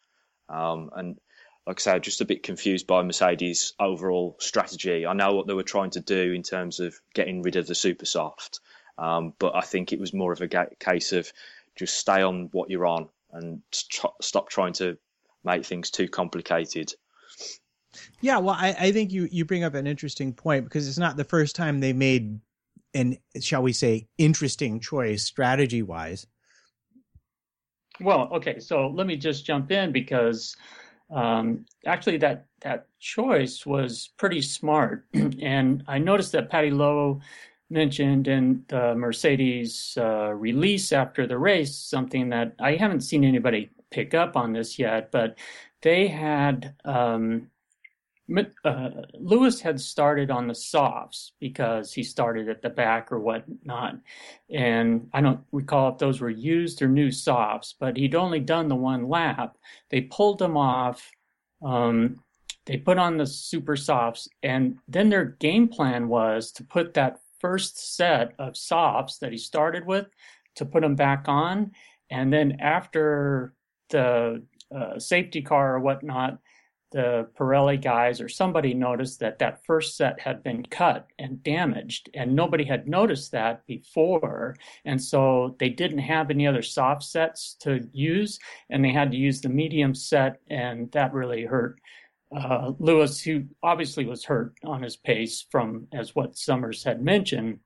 Um, and like I said, just a bit confused by Mercedes' overall strategy. I know what they were trying to do in terms of getting rid of the super soft, um, but I think it was more of a case of just stay on what you're on and tr- stop trying to make things too complicated. Yeah, well, I, I think you you bring up an interesting point because it's not the first time they made an shall we say interesting choice strategy wise. Well, okay, so let me just jump in because um, actually that that choice was pretty smart, and I noticed that Paddy Lowe mentioned in the Mercedes uh, release after the race something that I haven't seen anybody pick up on this yet, but they had um, uh, Lewis had started on the softs because he started at the back or whatnot. And I don't recall if those were used or new softs, but he'd only done the one lap. They pulled them off. Um, they put on the super softs, and then their game plan was to put that first set of softs that he started with to put them back on. And then after the uh, safety car or whatnot, the Pirelli guys or somebody noticed that that first set had been cut and damaged, and nobody had noticed that before. And so they didn't have any other soft sets to use, and they had to use the medium set, and that really hurt uh, Lewis, who obviously was hurt on his pace from, as what Summers had mentioned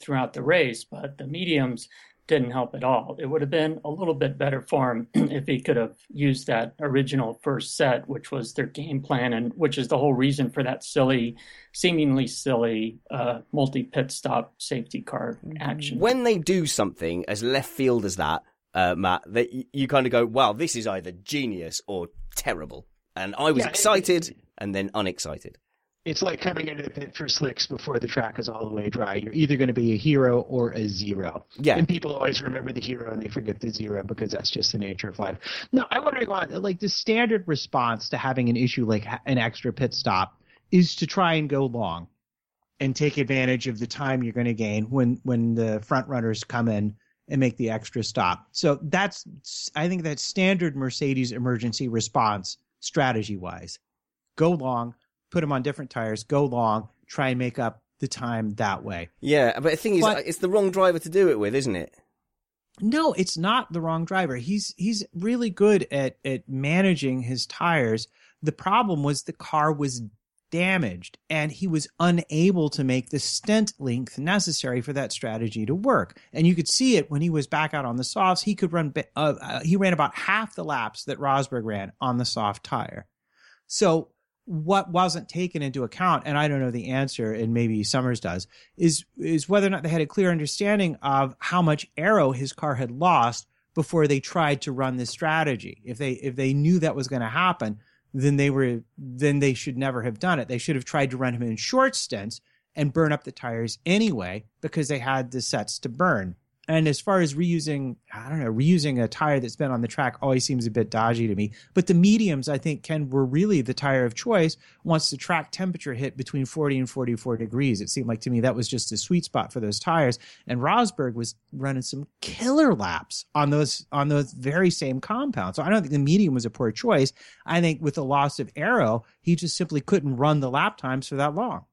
throughout the race, but the mediums didn't help at all. It would have been a little bit better for him if he could have used that original first set, which was their game plan, and which is the whole reason for that silly, seemingly silly uh, multi pit stop safety car action. When they do something as left field as that, uh, Matt, that you, you kind of go, "Wow, this is either genius or terrible." And I was yeah, excited it, and then unexcited it's like coming into the pit for slicks before the track is all the way dry. You're either going to be a hero or a zero. Yeah. And people always remember the hero and they forget the zero because that's just the nature of life. No, I want to go on. Like the standard response to having an issue like an extra pit stop is to try and go long and take advantage of the time you're going to gain when when the front runners come in and make the extra stop. So that's I think that's standard Mercedes emergency response strategy wise. Go long put them on different tires, go long, try and make up the time that way. Yeah, but the thing is, but, it's the wrong driver to do it with, isn't it? No, it's not the wrong driver. He's he's really good at at managing his tires. The problem was the car was damaged and he was unable to make the stint length necessary for that strategy to work. And you could see it when he was back out on the softs. He could run uh, uh, he ran about half the laps that Rosberg ran on the soft tire. So what wasn't taken into account, and I don't know the answer, and maybe Summers does, is is whether or not they had a clear understanding of how much aero his car had lost before they tried to run this strategy. If they if they knew that was going to happen, then they were then they should never have done it. They should have tried to run him in short stints and burn up the tires anyway because they had the sets to burn. And as far as reusing, I don't know, reusing a tire that's been on the track always seems a bit dodgy to me. But the mediums, I think, Ken, were really the tire of choice once the track temperature hit between 40 and 44 degrees. It seemed like to me that was just a sweet spot for those tires. And Rosberg was running some killer laps on those on those very same compounds. So I don't think the medium was a poor choice. I think with the loss of aero, he just simply couldn't run the lap times for that long.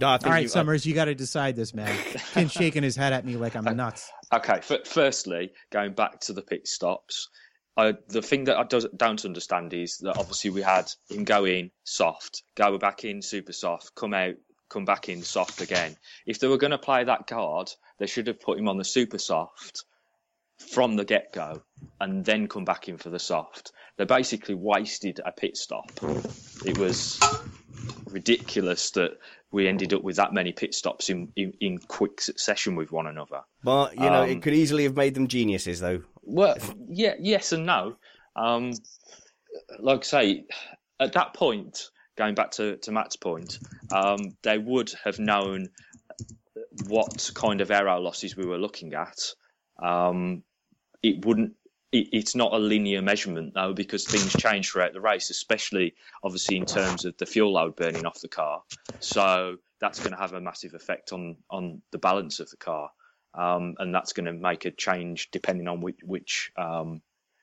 No, All right, you, Summers, I... you got to decide this, man. Ken's shaking his head at me like I'm nuts. Okay, f- firstly, going back to the pit stops, I, the thing that I don't understand is that obviously we had him go in soft, go back in super soft, come out, come back in soft again. If they were going to play that card, they should have put him on the super soft from the get go and then come back in for the soft. They basically wasted a pit stop. It was ridiculous that we ended up with that many pit stops in, in, in quick succession with one another. But you know, um, it could easily have made them geniuses, though. Well, yeah, yes and no. Um, like I say, at that point, going back to, to Matt's point, um, they would have known what kind of aero losses we were looking at. Um, it wouldn't it, it's not a linear measurement though because things change throughout the race, especially obviously in terms of the fuel load burning off the car. So that's going to have a massive effect on on the balance of the car, um, and that's going to make a change depending on which which um,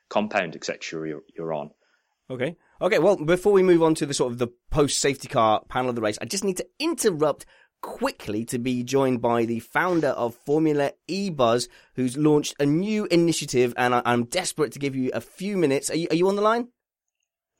compound etc. You're, you're on. Okay. Okay. Well, before we move on to the sort of the post safety car panel of the race, I just need to interrupt quickly to be joined by the founder of Formula E Buzz, who's launched a new initiative, and I- am desperate to give you a few minutes. Are you, are you on the line?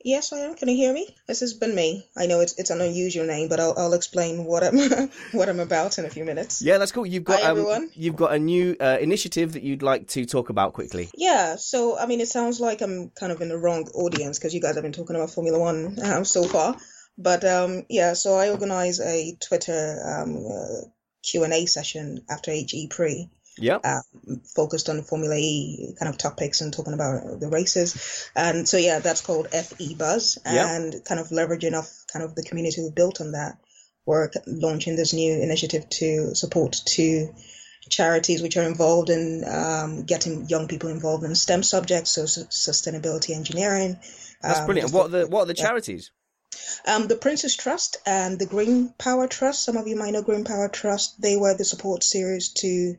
Yes, I am. Can you hear me? This has been me. I know it's it's an unusual name, but I'll I'll explain what I'm what I'm about in a few minutes. Yeah, that's cool. You've got Hi, um, everyone. you've got a new uh, initiative that you'd like to talk about quickly. Yeah, so I mean, it sounds like I'm kind of in the wrong audience because you guys have been talking about Formula One um, so far. But um, yeah, so I organize a Twitter um, uh, Q and A session after HE Pre, Yep. um, focused on Formula E kind of topics and talking about the races. And so yeah, that's called FE Buzz, Yep. and kind of leveraging off kind of the community we built on that. We're launching this new initiative to support two charities which are involved in um, getting young people involved in STEM subjects, so su- sustainability engineering. That's um, brilliant. What are the what are the yeah. Um, the Prince's Trust and the Green Power Trust. Some of you might know Green Power Trust. They were the support series to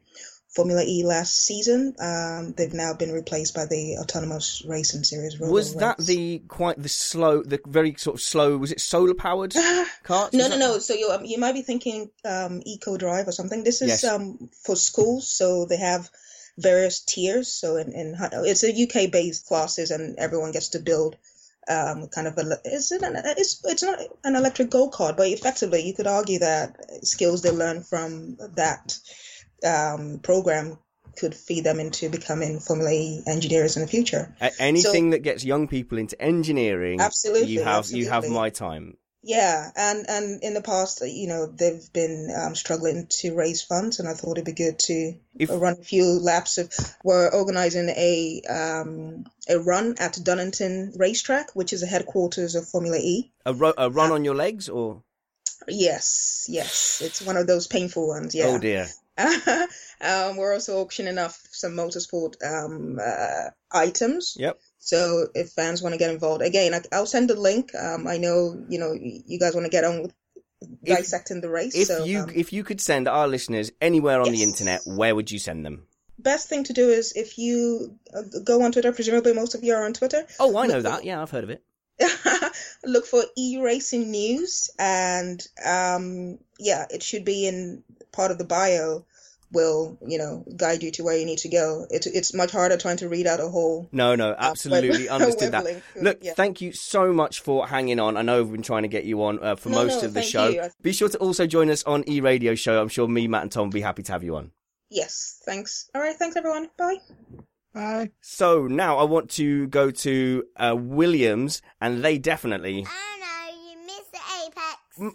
Formula E last season. Um, they've now been replaced by the Autonomous Racing Series. Was that Race. the quite the slow, the very sort of slow? Was it solar powered carts? No, Was no, that- no. So you um, you might be thinking um, Eco Drive or something. This is Yes. um, for schools, so they have various tiers. So in, in it's a UK based classes, and everyone gets to build um, kind of a. Is it an, it's it's not an electric go kart, but effectively you could argue that skills they learn from that um, program could feed them into becoming Formula E engineers in the future. Anything that gets young people into engineering, Absolutely, you have you have my time. Yeah, and and in the past, you know, they've been um, struggling to raise funds, and I thought it'd be good to run a few laps of. We're organizing a um, a run at Donington Racetrack, which is the headquarters of Formula E. A, ro- a run on your legs, or Yes, yes, it's one of those painful ones. Yeah. oh dear, um, we're also auctioning off some motorsport um, uh, items. Yep. So if fans want to get involved, again, I, I'll send a link. Um, I know you know you guys want to get on with dissecting the race. if so you um, if you could send our listeners anywhere on the internet, where would you send them? best thing to do is if you uh, go on Twitter. Presumably, most of you are on Twitter. Oh, I know that. Yeah, I've heard of it. look for e-racing news and um yeah it should be in part of the bio will you know guide you to where you need to go it's it's much harder trying to read out a whole No, no, web- absolutely understood web that. Look, Yeah. thank you so much for hanging on. I know we've been trying to get you on uh, for No, most no, of the thank show. you. Be sure to also join us on E Radio Show. I'm sure me, Matt, and Tom will be happy to have you on. yes thanks all right thanks everyone bye Bye. So now I want to go to uh, Williams, and they definitely.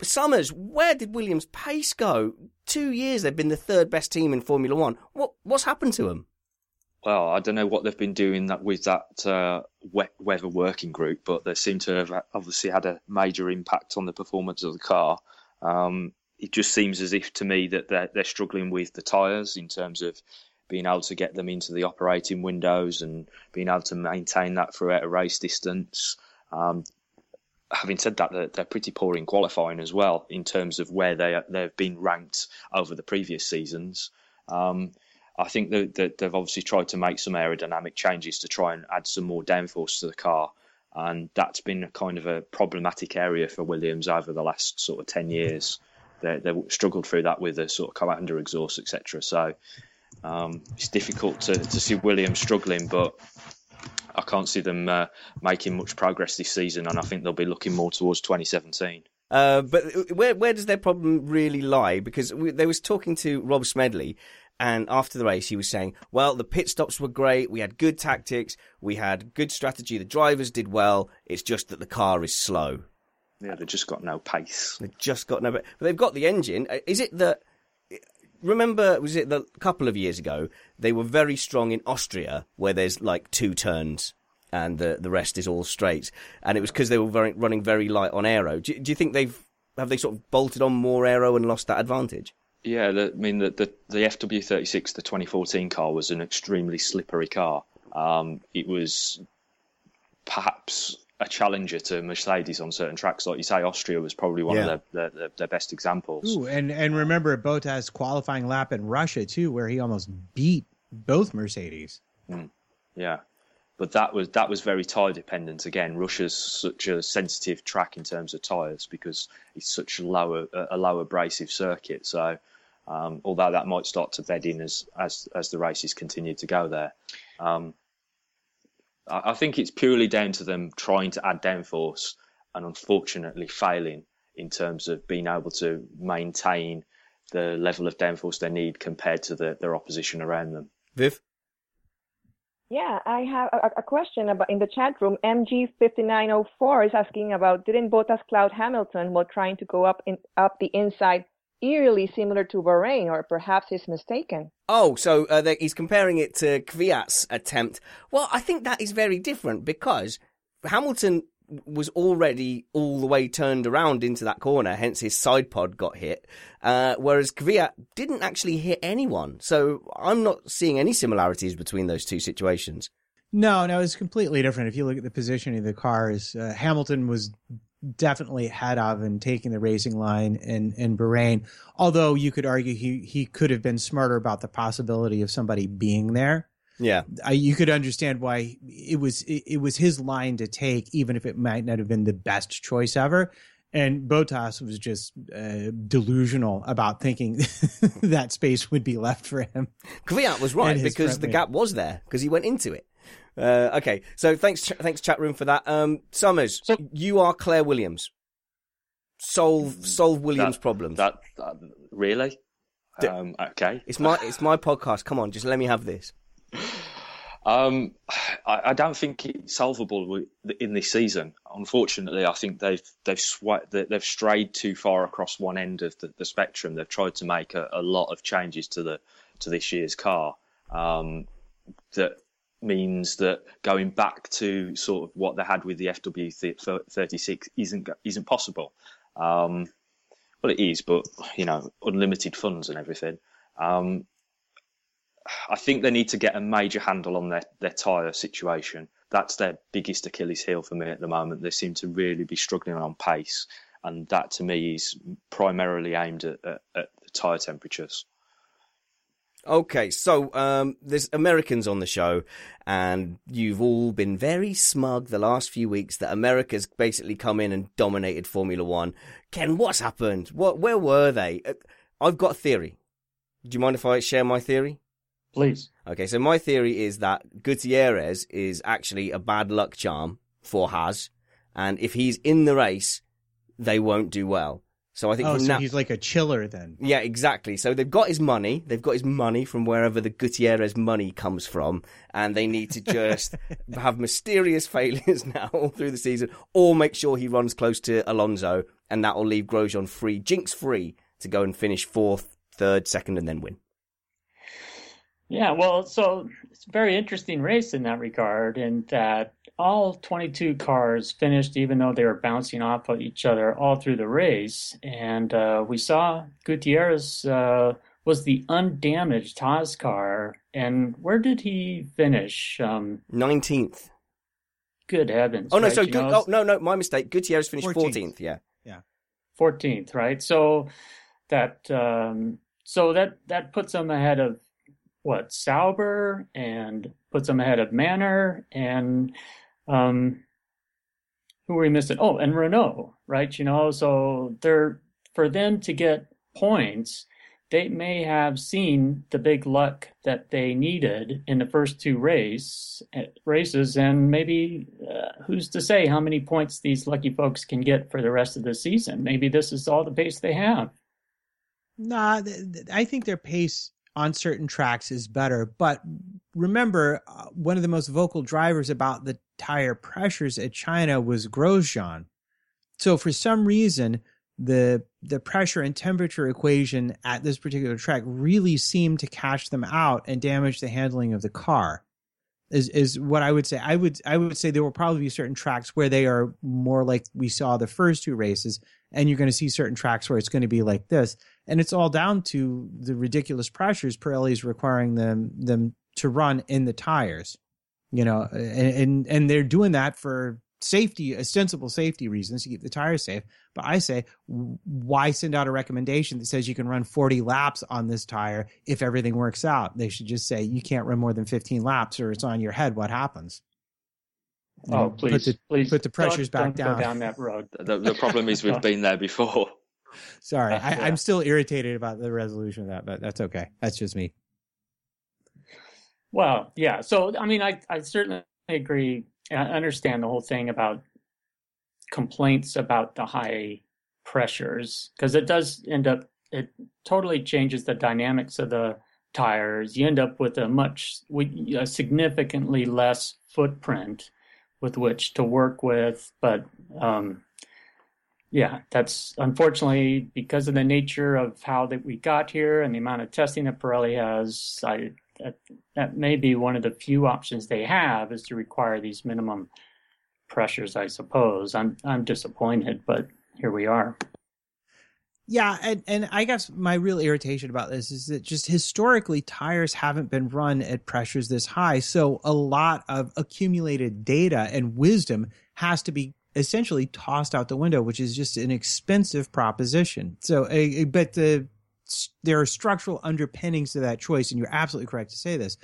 Summers, where did Williams' pace go? Two years they've been the third best team in Formula One. What what's happened to them? Well, I don't know what they've been doing that with that uh, we- weather working group, but they seem to have obviously had a major impact on the performance of the car. Um, it just seems as if to me that they're, they're struggling with the tyres in terms of being able to get them into the operating windows and being able to maintain that throughout a race distance. Um, having said that, they're, they're pretty poor in qualifying as well in terms of where they are, they've been ranked over the previous seasons. Um, I think that, that they've obviously tried to make some aerodynamic changes to try and add some more downforce to the car, and that's been a kind of a problematic area for Williams over the last sort of ten years. They they struggled through that with a sort of Coandă exhaust, etc. So um, it's difficult to, to see Williams struggling, but I can't see them uh, making much progress this season, and I think they'll be looking more towards 2017. Uh, but where where does their problem really lie? Because we, they was talking to Rob Smedley, and after the race, he was saying, "Well, the pit stops were great. We had good tactics. We had good strategy. The drivers did well. It's just that the car is slow. Yeah, they've just got no pace. They've just got no. But they've got the engine. Uh, Is it that? Remember, was it the couple of years ago? They were very strong in Austria, where there's like two turns and the the rest is all straight, and it was because they were very, running very light on aero. Do, do you think they've have they sort of bolted on more aero and lost that advantage? Yeah, the, I mean the, the the FW36, the 2014 car, was an extremely slippery car, Um, it was perhaps a challenger to Mercedes on certain tracks. Like you say, Austria was probably one Yeah. of their, their, their, best examples. Ooh, and and remember Bottas qualifying lap in Russia too, where he almost beat both Mercedes. Mm, yeah, but that was that was very tyre dependent. Again, Russia's such a sensitive track in terms of tyres because it's such a lower a low abrasive circuit. So, um, although that might start to bed in as as as the races continue to go there, um, I, I think it's purely down to them trying to add downforce and unfortunately failing in terms of being able to maintain the level of downforce they need compared to the, their opposition around them. Viv? Yeah, I have a, a question about in the chat room. MG5904 is asking about didn't Bottas cloud Hamilton while trying to go up in up the inside, eerily similar to Bahrain, or perhaps he's mistaken. Oh, so uh, he's comparing it to Kvyat's attempt. Well, I think that is very different because Hamilton was already all the way turned around into that corner, hence his side pod got hit. Uh, whereas Kvyat didn't actually hit anyone. So I'm not seeing any similarities between those two situations. No, no, it's completely different. If you look at the positioning of the cars, uh, Hamilton was definitely ahead of and taking the racing line in, in Bahrain. Although you could argue he, he could have been smarter about the possibility of somebody being there. Yeah. I, you could understand why it was it, it was his line to take, even if it might not have been the best choice ever. And Bottas was just uh, delusional about thinking that space would be left for him. Kvyat was right because the gap was there because he went into it. Uh, okay, so thanks, ch- thanks chat room for that. Um, Summers, you are Claire Williams. Solve solve Williams' That- problems. That, that really? Um, okay. It's my it's my podcast. Come on, just let me have this. Um, I, I don't think it's solvable in this season. Unfortunately, I think they've they've they- they've strayed too far across one end of the, the spectrum. They've tried to make a, a lot of changes to the to this year's car. Um, that means that going back to sort of what they had with the FW36 isn't isn't possible. Um, well, it is, but you know, unlimited funds and everything. Um, I think they need to get a major handle on their, their tyre situation. That's their biggest Achilles heel for me at the moment. They seem to really be struggling on pace, and that to me is primarily aimed at, at, at the tyre temperatures. Okay, so um, there's Americans on the show, and you've all been very smug the last few weeks that America's basically come in and dominated Formula One. Ken, what's happened? What? Where were they? Uh, I've got a theory. Do you mind if I share my theory? Please. Okay, so my theory is that Gutierrez is actually a bad luck charm for Haas, and if he's in the race, they won't do well. So I think Oh, so now, he's like a chiller then. yeah, exactly. So they've got his money. They've got his money from wherever the Gutierrez money comes from, and they need to just have mysterious failures now all through the season, or make sure he runs close to Alonso, and that will leave Grosjean free, jinx free, to go and finish fourth, third, second, and then win. Yeah, well, so it's a very interesting race in that regard, in that all 22 cars finished, even though they were bouncing off of each other all through the race. And uh, we saw Gutierrez uh, was the undamaged Haas car. And where did he finish? Um, 19th. Good heavens. Oh no, right? so You Gu- know, oh no, no, my mistake. Gutierrez finished 14th. 14th. Yeah. 14th, right? So that um, so that that puts them ahead of what Sauber and puts them ahead of Manor and um, who are we missing? Oh, and Renault, right? You know, so they're for them to get points. They may have seen the big luck that they needed in the first two race eh, races, and maybe uh, who's to say how many points these lucky folks can get for the rest of the season? Maybe this is all the pace they have. Nah, I think their pace on certain tracks is better. But remember, uh, one of the most vocal drivers about the tire pressures at China was Grosjean. So for some reason, the the pressure and temperature equation at this particular track really seemed to catch them out and damage the handling of the car. Is is what I would say. I would I would say there will probably be certain tracks where they are more like we saw the first two races, and you're going to see certain tracks where it's going to be like this. And it's all down to the ridiculous pressures Pirelli is requiring them them to run in the tires. You know, and and, and they're doing that for safety, ostensible safety reasons to keep the tires safe. But I say, why send out a recommendation that says you can run 40 laps on this tire if everything works out? They should just say you can't run more than 15 laps or it's on your head. What happens? You oh, know, please, put the, please put the pressures don't, back don't down. Go down that road. The, the problem is we've been there before. Sorry, I, yeah. I'm still irritated about the resolution of that, but that's okay. That's just me. Well, yeah. So, I mean, I, I certainly agree. I understand the whole thing about complaints about the high pressures because it does end up, it totally changes the dynamics of the tires. You end up with a much, a significantly less footprint with which to work with. But um, yeah, that's unfortunately because of the nature of how that we got here and the amount of testing that Pirelli has. I that, that may be one of the few options they have is to require these minimum pressures. I suppose I'm I'm disappointed, but here we are. Yeah, and, and I guess my real irritation about this is that just historically tires haven't been run at pressures this high. So a lot of accumulated data and wisdom has to be essentially tossed out the window, which is just an expensive proposition. So, but the there are structural underpinnings to that choice, and you're absolutely correct to say this.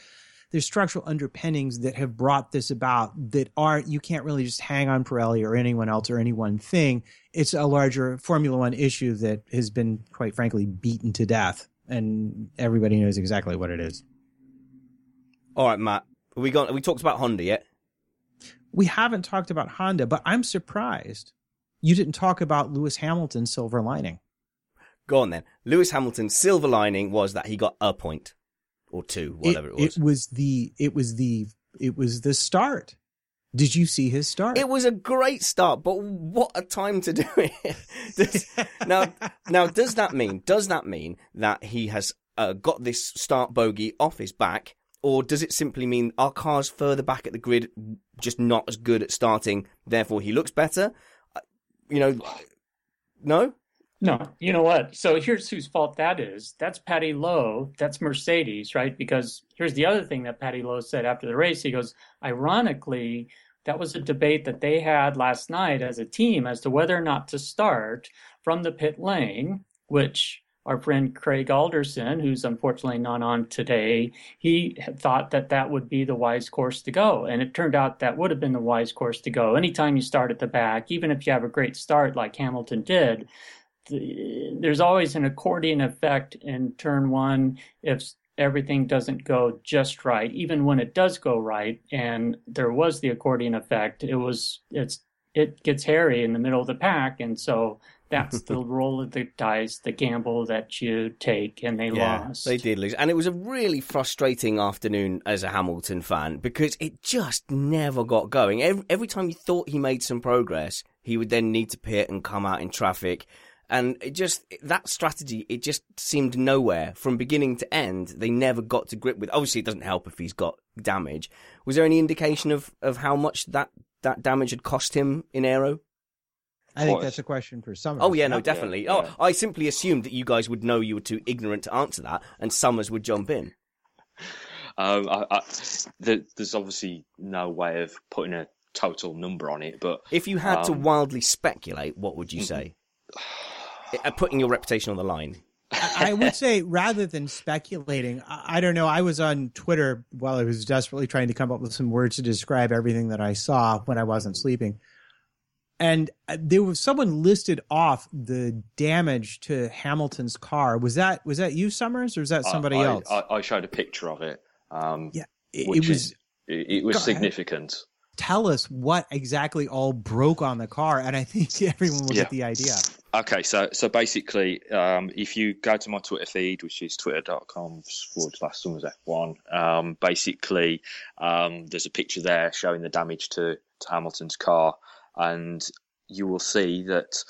There's structural underpinnings that have brought this about that aren't you can't really just hang on Pirelli or anyone else or any one thing. It's a larger Formula One issue that has been, quite frankly, beaten to death, and everybody knows exactly what it is. All right, Matt. we got we talked about Honda yet? we haven't talked about Honda, but I'm surprised you didn't talk about Lewis Hamilton's silver lining. Go on then. Lewis Hamilton's silver lining was that he got a point or two, whatever it, it was. It was the it was the it was the start. Did you see his start? It was a great start, but what a time to do it. does, now, now, does that mean, does that mean that he has uh, got this start bogey off his back or does it simply mean our car's further back at the grid, just not as good at starting, therefore he looks better? Uh, you know, no? No, you know what? So here's whose fault that is. That's Paddy Lowe. That's Mercedes, right? Because here's the other thing that Paddy Lowe said after the race. He goes, ironically, that was a debate that they had last night as a team as to whether or not to start from the pit lane, which our friend Craig Alderson, who's unfortunately not on today, he thought that that would be the wise course to go. And it turned out that would have been the wise course to go. Anytime you start at the back, even if you have a great start like Hamilton did, there's always an accordion effect in turn one if everything doesn't go just right even when it does go right and there was the accordion effect it was it's it gets hairy in the middle of the pack and so that's the roll of the dice, the gamble that you take, and they yeah, lost. They did lose, and it was a really frustrating afternoon as a Hamilton fan because it just never got going. Every, every time you thought he made some progress, he would then need to pit and come out in traffic. And it just that strategy, it just seemed nowhere from beginning to end. They never got to grip with. Obviously, it doesn't help if he's got damage. Was there any indication of, of how much that, that damage had cost him in aero? I think that's a question for Summers. Oh yeah, no, definitely. Yeah, yeah. Oh, I simply assumed that you guys would know you were too ignorant to answer that, and Summers would jump in. Um, I, I, there's obviously no way of putting a total number on it, but if you had um, to wildly speculate, what would you say? Uh, putting your reputation on the line. I would say rather than speculating, I, I, don't know. I was on Twitter while I was desperately trying to come up with some words to describe everything that I saw when I wasn't sleeping and uh, there was someone listed off the damage to Hamilton's car. Was that was that you, Summers, or was that somebody I, else? I, I, showed a picture of it. Um, yeah, it, it was. Is, it, it, was significant. Ahead. Tell us what exactly all broke on the car, and I think everyone will yeah. get the idea. Okay, so so basically, um, if you go to my Twitter feed, which is twitter.com forward slash Summers F1, um, basically, um, there's a picture there showing the damage to, to Hamilton's car and you will see that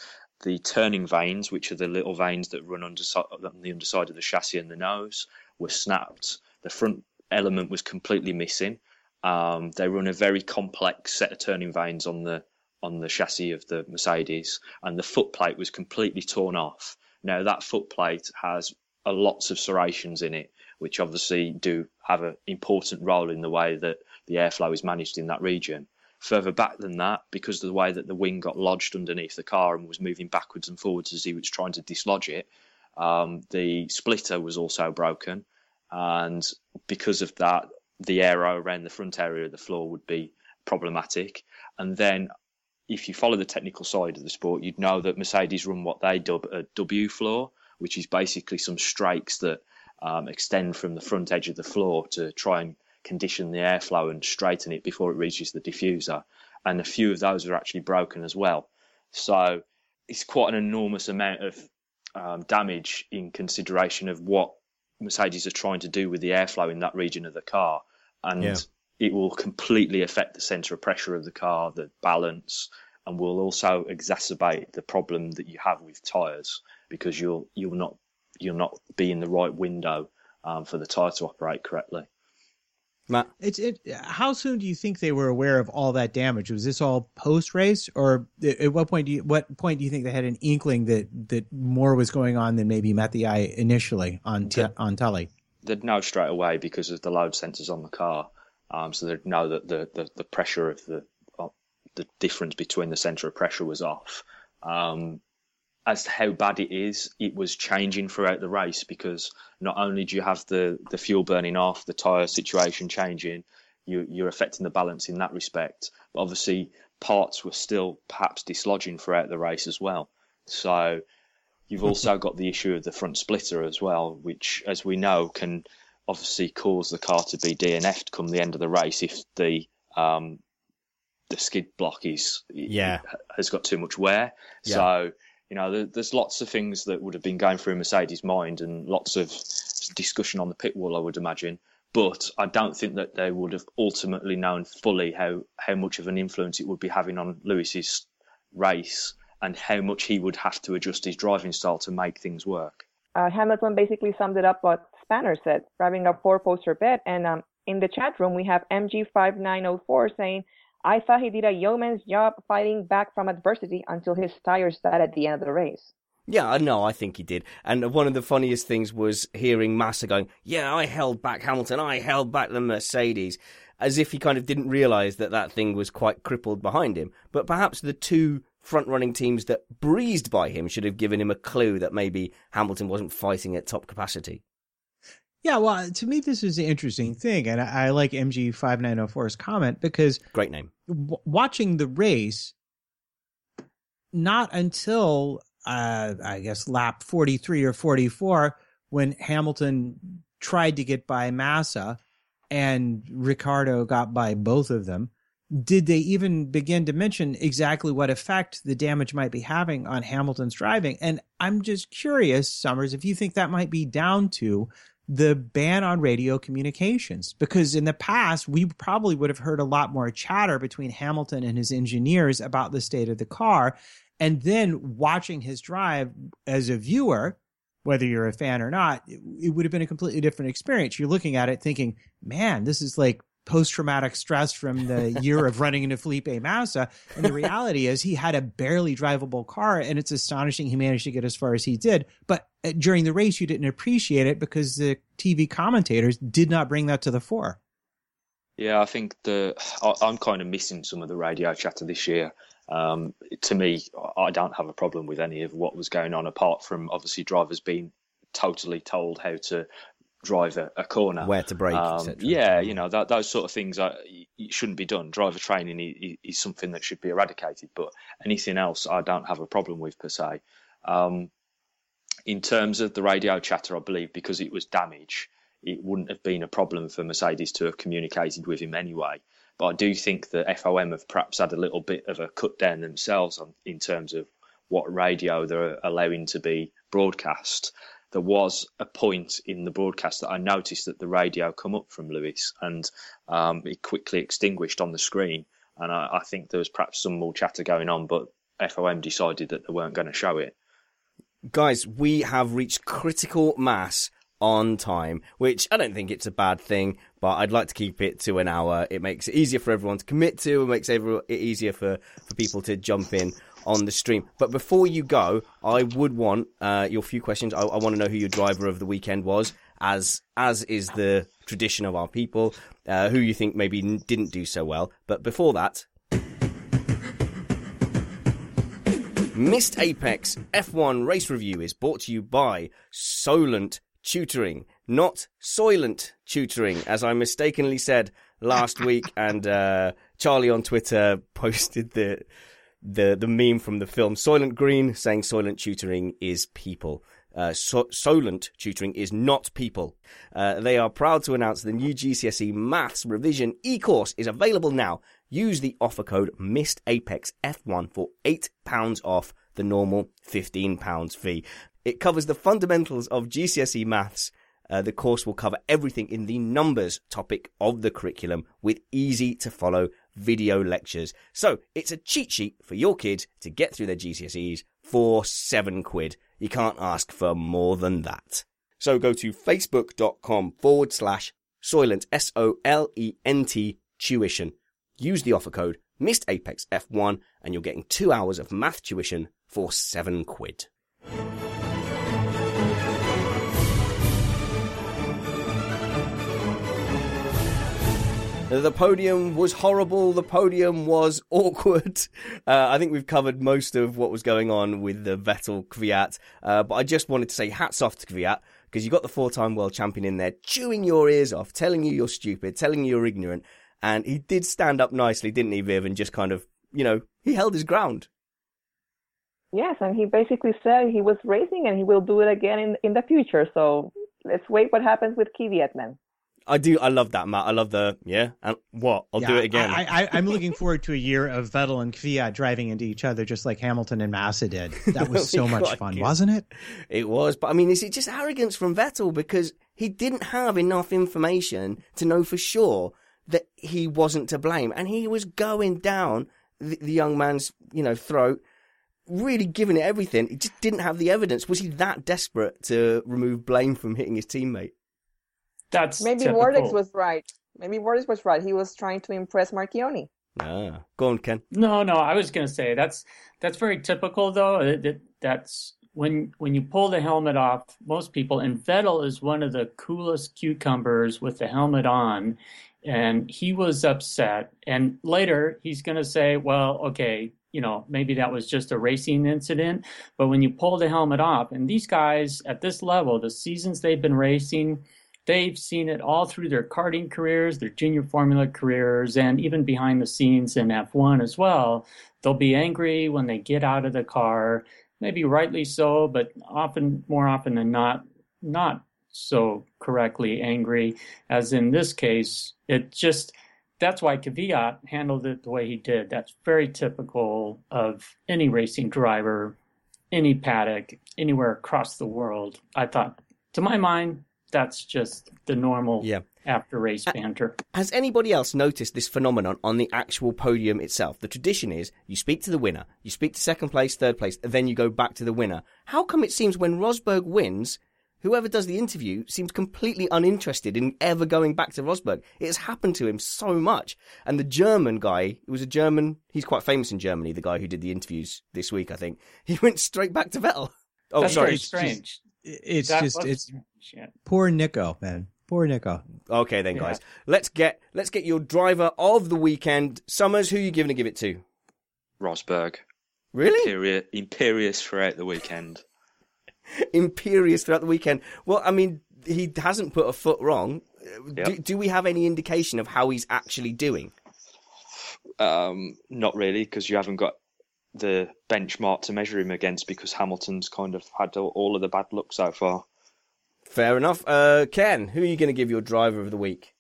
the turning vanes, which are the little vanes that run under, on the underside of the chassis and the nose, were snapped. The front element was completely missing. Um, they run a very complex set of turning vanes on the on the chassis of the Mercedes, and the footplate was completely torn off. Now that foot plate has lots of serrations in it, which obviously do have an important role in the way that the airflow is managed in that region. Further back than that, because of the way that the wing got lodged underneath the car and was moving backwards and forwards as he was trying to dislodge it, um, the splitter was also broken. And because of that, the aero around the front area of the floor would be problematic. And then if you follow the technical side of the sport, you'd know that Mercedes run what they dub a W floor, which is basically some strakes that um, extend from the front edge of the floor to try and condition the airflow and straighten it before it reaches the diffuser. And a few of those are actually broken as well. So it's quite an enormous amount of um, damage in consideration of what Mercedes are trying to do with the airflow in that region of the car. And yeah. It will completely affect the center of pressure of the car, the balance, and will also exacerbate the problem that you have with tires because you'll you'll not you'll not be in the right window um, for the tire to operate correctly. Matt, it's it. How soon do you think they were aware of all that damage? Was this all post race, or at what point do you what point do you think they had an inkling that that more was going on than maybe met the eye initially on t- on telly? They'd know straight away because of the load sensors on the car, um, so they'd know that the, the, the pressure of the uh, the difference between the center of pressure was off. Um, as to how bad it is, it was changing throughout the race because not only do you have the, the fuel burning off, the tyre situation changing, you, you're affecting the balance in that respect. But obviously, parts were still perhaps dislodging throughout the race as well. So you've also got the issue of the front splitter as well, which, as we know, can obviously cause the car to be DNF'd come the end of the race if the um, the skid block is yeah has got too much wear. Yeah. So you know, there's lots of things that would have been going through Mercedes' mind and lots of discussion on the pit wall, I would imagine. But I don't think that they would have ultimately known fully how, how much of an influence it would be having on Lewis's race and how much he would have to adjust his driving style to make things work. Uh, Hamilton basically summed it up what Spanner said, driving a four poster bed. And um, in the chat room, we have MG5904 saying, I thought he did a yeoman's job fighting back from adversity until his tires died at the end of the race. Yeah, no, I think he did. And one of the funniest things was hearing Massa going, Yeah, I held back Hamilton, I held back the Mercedes, as if he kind of didn't realise that that thing was quite crippled behind him. But perhaps the two front running teams that breezed by him should have given him a clue that maybe Hamilton wasn't fighting at top capacity. Yeah, well, to me, this is an interesting thing, and I, I like MG five nine zero oh four's comment because great name. W- watching the race, not until uh, I guess lap forty three or forty four when Hamilton tried to get by Massa, and Ricciardo got by both of them. Did they even begin to mention exactly what effect the damage might be having on Hamilton's driving? And I'm just curious, Summers, if you think that might be down to the ban on radio communications. Because in the past we probably would have heard a lot more chatter between Hamilton and his engineers about the state of the car. And then watching his drive as a viewer whether you're a fan or not it, would have been a completely different experience. You're looking at it thinking man this is like post traumatic stress from the year of running into Felipe Massa. And the reality is he had a barely drivable car, and it's astonishing he managed to get as far as he did. But uh, during the race, you didn't appreciate it because the TV commentators did not bring that to the fore. Yeah, I think the I'm kind of missing some of the radio chatter this year. Um, to me, I don't have a problem with any of what was going on, apart from obviously drivers being totally told how to drive a, a corner, where to brake, um, yeah, you know that, those sort of things are, shouldn't be done. Driver training is, is, something that should be eradicated, but anything else I don't have a problem with per se. Um, in terms of the radio chatter, I believe because it was damage, it wouldn't have been a problem for Mercedes to have communicated with him anyway. But I do think that FOM have perhaps had a little bit of a cut down themselves on, in terms of what radio they're allowing to be broadcast there was a point in the broadcast that I noticed that the radio come up from Lewis and um, it quickly extinguished on the screen. And I, I, think there was perhaps some more chatter going on, but FOM decided that they weren't going to show it. Guys, we have reached critical mass on time, which I don't think it's a bad thing, but I'd like to keep it to an hour. It makes it easier for everyone to commit to, it makes it easier for, for people to jump in on the stream. But before you go, I would want uh, your few questions. I, I want to know who your driver of the weekend was. as as is the tradition of our people, uh, who you think maybe didn't do so well. But before that, Missed Apex F1 race review is brought to you by Solent Tutoring, not Soylent Tutoring, as I mistakenly said last week. And uh, Charlie on Twitter posted the the the meme from the film Soylent Green saying Soylent Tutoring is people. Uh, so- Solent tutoring is not people. Uh, they are proud to announce the new GCSE Maths Revision e-course is available now use the offer code Missed Apex F1 for £8 off the normal £15 fee. It covers the fundamentals of GCSE maths. Uh, the course will cover everything in the numbers topic of the curriculum with easy to follow video lectures. So it's a cheat sheet for your kids to get through their GCSEs for seven quid. You can't ask for more than that. So go to facebook.com forward slash Solent, S-O-L-E-N-T, tuition Use the offer code Missed Apex F1 and you're getting two hours of math tuition for seven quid. The podium was horrible. The podium was awkward. Uh, I think we've covered most of what was going on with the Vettel Kvyat. Uh, but I just wanted to say hats off to Kvyat because you got the four-time world champion in there chewing your ears off, telling you you're stupid, telling you you're ignorant, and he did stand up nicely, didn't he, Viv? And just kind of, you know, he held his ground. Yes, and he basically said he was racing and he will do it again in, in the future. So let's wait what happens with Kvyat, man. I do. I love that, Matt. I love the yeah. And what? I'll yeah, do it again. I, am looking forward to a year of Vettel and Kvyat driving into each other, just like Hamilton and Massa did. That was so much fun, wasn't it? It was. But I mean, is it just arrogance from Vettel because he didn't have enough information to know for sure that he wasn't to blame, and he was going down the, the young man's you know throat, really giving it everything. He just didn't have the evidence. Was he that desperate to remove blame from hitting his teammate? That's maybe Vortex was right. Maybe Vortex was right. He was trying to impress Marchionne. Ah, go on, Ken. No, no, I was going to say that's that's very typical though. It, that's when when you pull the helmet off, most people and Vettel is one of the coolest cucumbers with the helmet on and he was upset. And later he's going to say, well, okay, you know, maybe that was just a racing incident. But when you pull the helmet off, and these guys at this level, the seasons they've been racing, they've seen it all through their karting careers, their junior formula careers, and even behind the scenes in F1 as well. They'll be angry when they get out of the car, maybe rightly so, but often, more often than not, not so correctly angry as in this case. It just that's why Kvyat handled it the way he did. That's very typical of any racing driver, any paddock, anywhere across the world. I thought, to my mind, that's just the normal yeah. after race banter. Has anybody else noticed this phenomenon on the actual podium itself? The tradition is you speak to the winner, you speak to second place, third place, and then you go back to the winner. How come it seems when Rosberg wins, whoever does the interview seems completely uninterested in ever going back to Rosberg. It has happened to him so much. And the German guy, it was a German, he's quite famous in Germany, the guy who did the interviews this week, I think. He went straight back to Vettel. Oh, That's sorry. strange. It's that just, it's strange, poor Nico, man. Poor Nico. Okay then, guys. Yeah. Let's get let's get your driver of the weekend. Summers, who are you going to give it to? Rosberg. Really? Imperious, imperious throughout the weekend. imperious throughout the weekend. Well, I mean, he hasn't put a foot wrong. Yep. Do, do, we have any indication of how he's actually doing? Um, not really, because you haven't got the benchmark to measure him against because Hamilton's kind of had all of the bad luck so far. Fair enough. Uh, Ken, who are you going to give your driver of the week?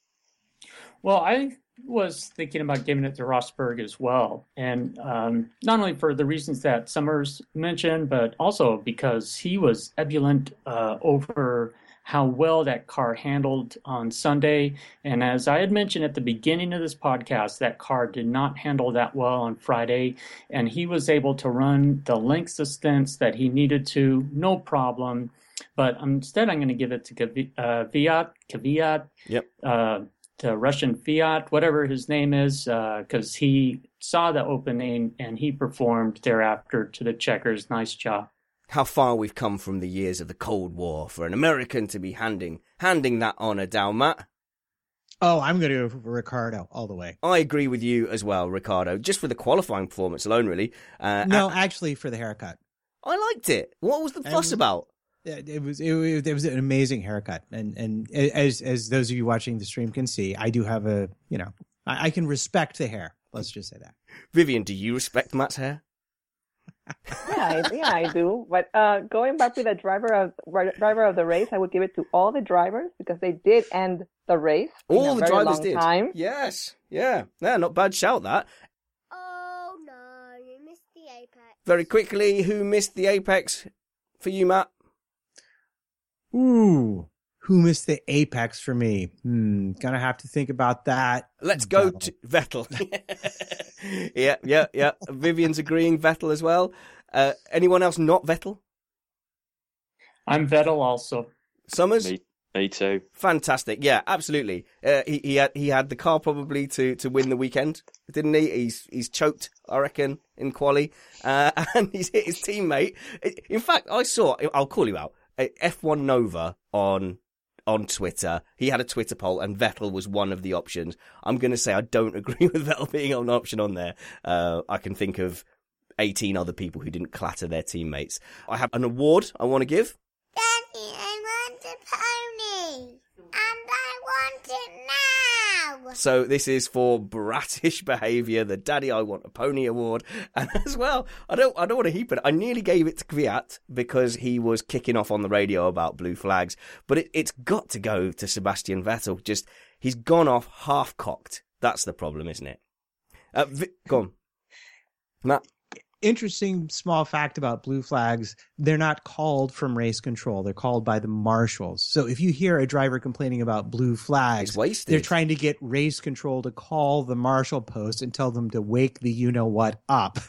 Well, I was thinking about giving it to Rosberg as well. And um, not only for the reasons that Summers mentioned, but also because he was ebullient uh, over how well that car handled on Sunday. And as I had mentioned at the beginning of this podcast, that car did not handle that well on Friday. And he was able to run the lengths of stints that he needed to, no problem. But instead, I'm going to give it to uh, Kvyat. Kvyat. Yep. Uh, to Russian Fiat, whatever his name is, because uh, he saw the opening and he performed thereafter to the checkers. Nice job. How far we've come from the years of the Cold War for an American to be handing handing that honor down, Matt. Oh, I'm going to go for Ricciardo all the way. I agree with you as well, Ricciardo. Just for the qualifying performance alone, really. Uh, no, uh, actually, for the haircut. I liked it. What was the fuss about? It it was it, was- it was an amazing haircut, and and as as those of you watching the stream can see, I do have a you know I, I can respect the hair. Let's just say that. Vivian, do you respect Matt's hair? Yeah, I, yeah, I do. But uh, going back to the driver of driver of the race, I would give it to all the drivers because they did end the race. in All a the very drivers long did. Time. Yes. Yeah. Yeah, not bad shout that. Oh no, you missed the apex. Very quickly, who missed the apex for you, Matt? Ooh, who missed the apex for me? Hmm, gonna have to think about that. Let's go to Vettel. yeah, yeah, yeah. Vivian's agreeing Vettel as well. Uh, anyone else not Vettel? I'm Vettel also. Summers? Me, me too. Fantastic. Yeah, absolutely. Uh, he, he had he had the car probably to, to win the weekend, didn't he? He's he's choked, I reckon, in quali, uh, and he's hit his teammate. In fact, I saw. I'll call you out. uh, F1 Nova on on Twitter. He had a Twitter poll, and Vettel was one of the options. I'm going to say I don't agree with Vettel being an option on there. Uh, I can think of 18 other people who didn't clatter their teammates. I have an award I want to give. Daddy, I want a pony, and I want it now. So this is for bratish behaviour, the Daddy I Want a Pony award, and as well, I don't, I don't want to heap it. I nearly gave it to Kvyat because he was kicking off on the radio about blue flags, but it, it's got to go to Sebastian Vettel. Just he's gone off half cocked. That's the problem, isn't it? Uh, Vi- go on, Matt. Interesting small fact about blue flags: they're not called from race control; they're called by the marshals. So if you hear a driver complaining about blue flags, they're trying to get race control to call the marshal post and tell them to wake the you know what up,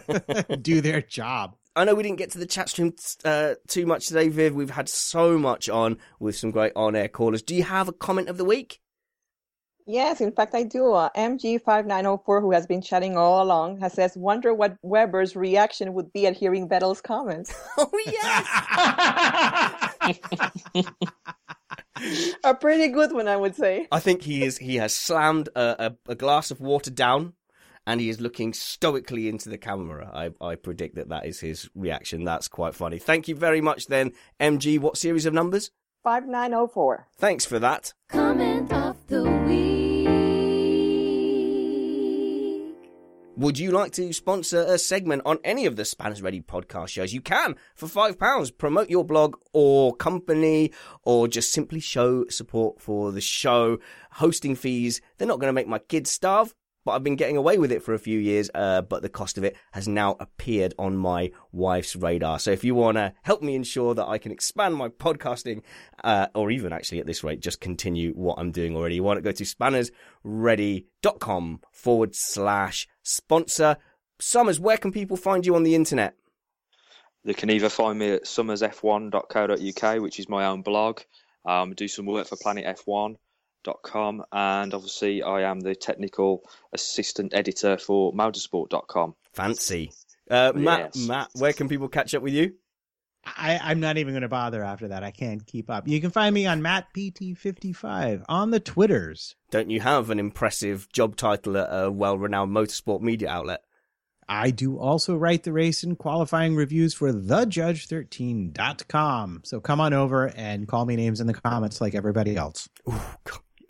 do their job. I know we didn't get to the chat stream uh, too much today, Viv. We've had so much on with some great on-air callers. Do you have a comment of the week? Yes, in fact, I do. Uh, MG5904, who has been chatting all along, has says, "Wonder what Webber's reaction would be at hearing Vettel's comments." oh yes, a pretty good one, I would say. I think he is. He has slammed a, a, a glass of water down, and he is looking stoically into the camera. I, I predict that that is his reaction. That's quite funny. Thank you very much, then, MG. What series of numbers? 5904. Thanks for that. Comment of the week. Would you like to sponsor a segment on any of the Spanners Ready podcast shows? You can for five pounds. Promote your blog or company, or just simply show support for the show. Hosting fees, they're not going to make my kids starve, but I've been getting away with it for a few years. Uh, but the cost of it has now appeared on my wife's radar. So if you want to help me ensure that I can expand my podcasting, uh, or even actually at this rate, just continue what I'm doing already, you want to go to spannersready.com forward slash sponsor. Summers, where can people find you on the internet? They can either find me at summersf1.co.uk, which is my own blog. Um, do some work for planetf1.com, and obviously I am the technical assistant editor for motorsport.com. Fancy. Uh, Matt, Yes. Matt, where can people catch up with you? I, I'm not even going to bother after that. I can't keep up. You can find me on MattPT55 on the Twitters. Don't you have an impressive job title at a well-renowned motorsport media outlet? I do also write the race and qualifying reviews for thejudge13.com. So come on over and call me names in the comments like everybody else.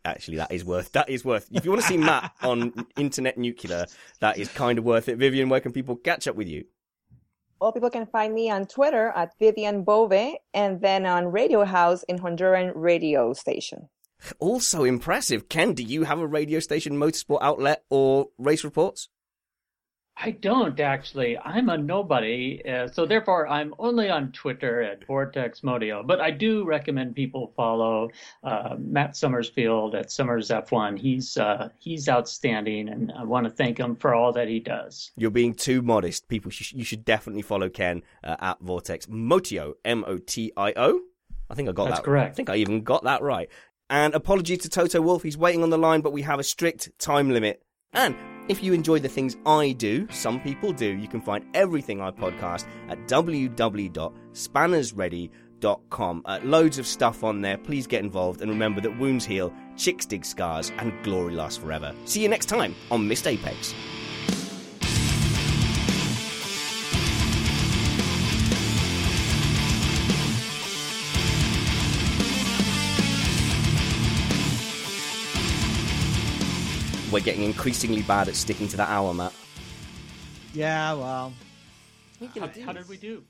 Actually, that is worth. That is worth. If you want to see Matt on Internet Nuclear, that is kind of worth it. Vivian, where can people catch up with you? Well, people can find me on Twitter at Vivian Bove and then on Radio House in Honduran radio station. Also impressive. Ken, do you have a radio station, motorsport outlet, or race reports? I don't actually. I'm a nobody, uh, so therefore I'm only on Twitter at Vortex Motio. But I do recommend people follow uh, Matt Somerfield at Summers F1. He's uh, he's outstanding, and I want to thank him for all that he does. You're being too modest. People, sh- you should definitely follow Ken uh, at Vortex Motio, M O T I O. I think I got That's that. correct. I think I even got that right. And apologies to Toto Wolff. He's waiting on the line, but we have a strict time limit. And If you enjoy the things I do, some people do, you can find everything I podcast at www.spannersready.com. Uh, loads of stuff on there. Please get involved and remember that wounds heal, chicks dig scars, and glory lasts forever. See you next time on Missed Apex. We're getting increasingly bad at sticking to that hour, Matt. Yeah, well. How, how did we do?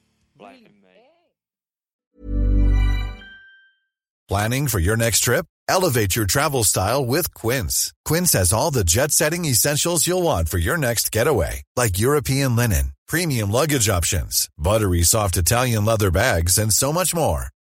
Planning for your next trip? Elevate your travel style with Quince. Quince has all the jet setting essentials you'll want for your next getaway, like European linen, premium luggage options, buttery soft Italian leather bags, and so much more.